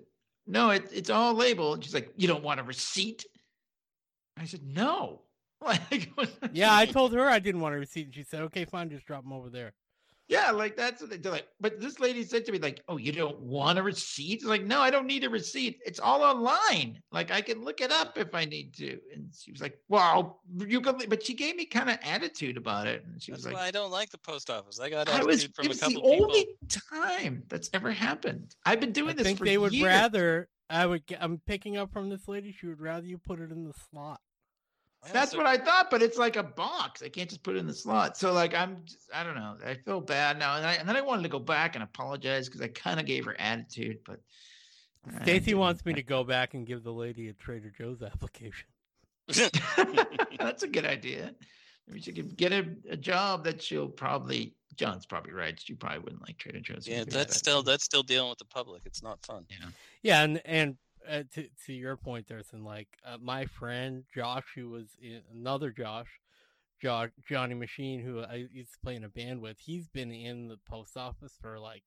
"No, it, it's all labeled." She's like, "You don't want a receipt?" I said, "No." (laughs) Like, (laughs) Yeah, I told her I didn't want a receipt, and she said, "Okay, fine, just drop them over there." Yeah, like that's what they do. Like, but this lady said to me, like, "Oh, you don't want a receipt?" It's like, no, I don't need a receipt. It's all online. Like, I can look it up if I need to. And she was like, "Well, you can." But she gave me kind of attitude about it, and she That's was why like, I don't like the post office. I got "I was." from It a was the couple people. only time that's ever happened. I've been doing I this. think for they would years. rather. I would. get- I'm picking up from this lady. She would rather you put it in the slot. Yeah, That's so- what I thought, but it's like a box. I can't just put it in the slot. So like I'm, just, I don't know. I feel bad now, and, I, and then I wanted to go back and apologize because I kind of gave her attitude, but Stacy wants me to go back and give the lady a Trader Joe's application. (laughs) (laughs) That's a good idea. Maybe she could get a, a job that she'll probably. John's probably right. She probably wouldn't like Trader Joe's. yeah, that's had still that's still dealing with the public. It's not fun. Yeah. Yeah, and and uh, to to your point, Thurston, like uh, my friend Josh, who was in, another Josh, jo- Johnny Machine, who I used to play in a band with, he's been in the post office for like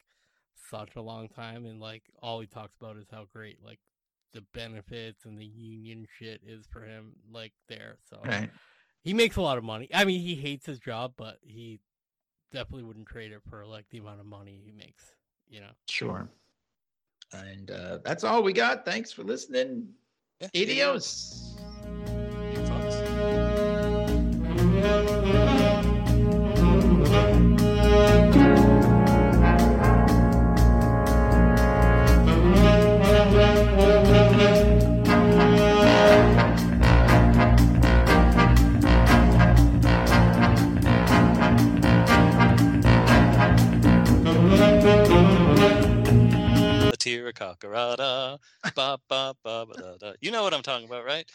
such a long time, and like all he talks about is how great like the benefits and the union shit is for him, like there. So Right. he makes a lot of money. I mean, he hates his job, but he definitely wouldn't trade it for like the amount of money he makes. You know. Sure. And uh, that's all we got. Thanks for listening. Yeah, to. Adios. Ba, ba, ba, ba, da, da. You know what I'm talking about, right?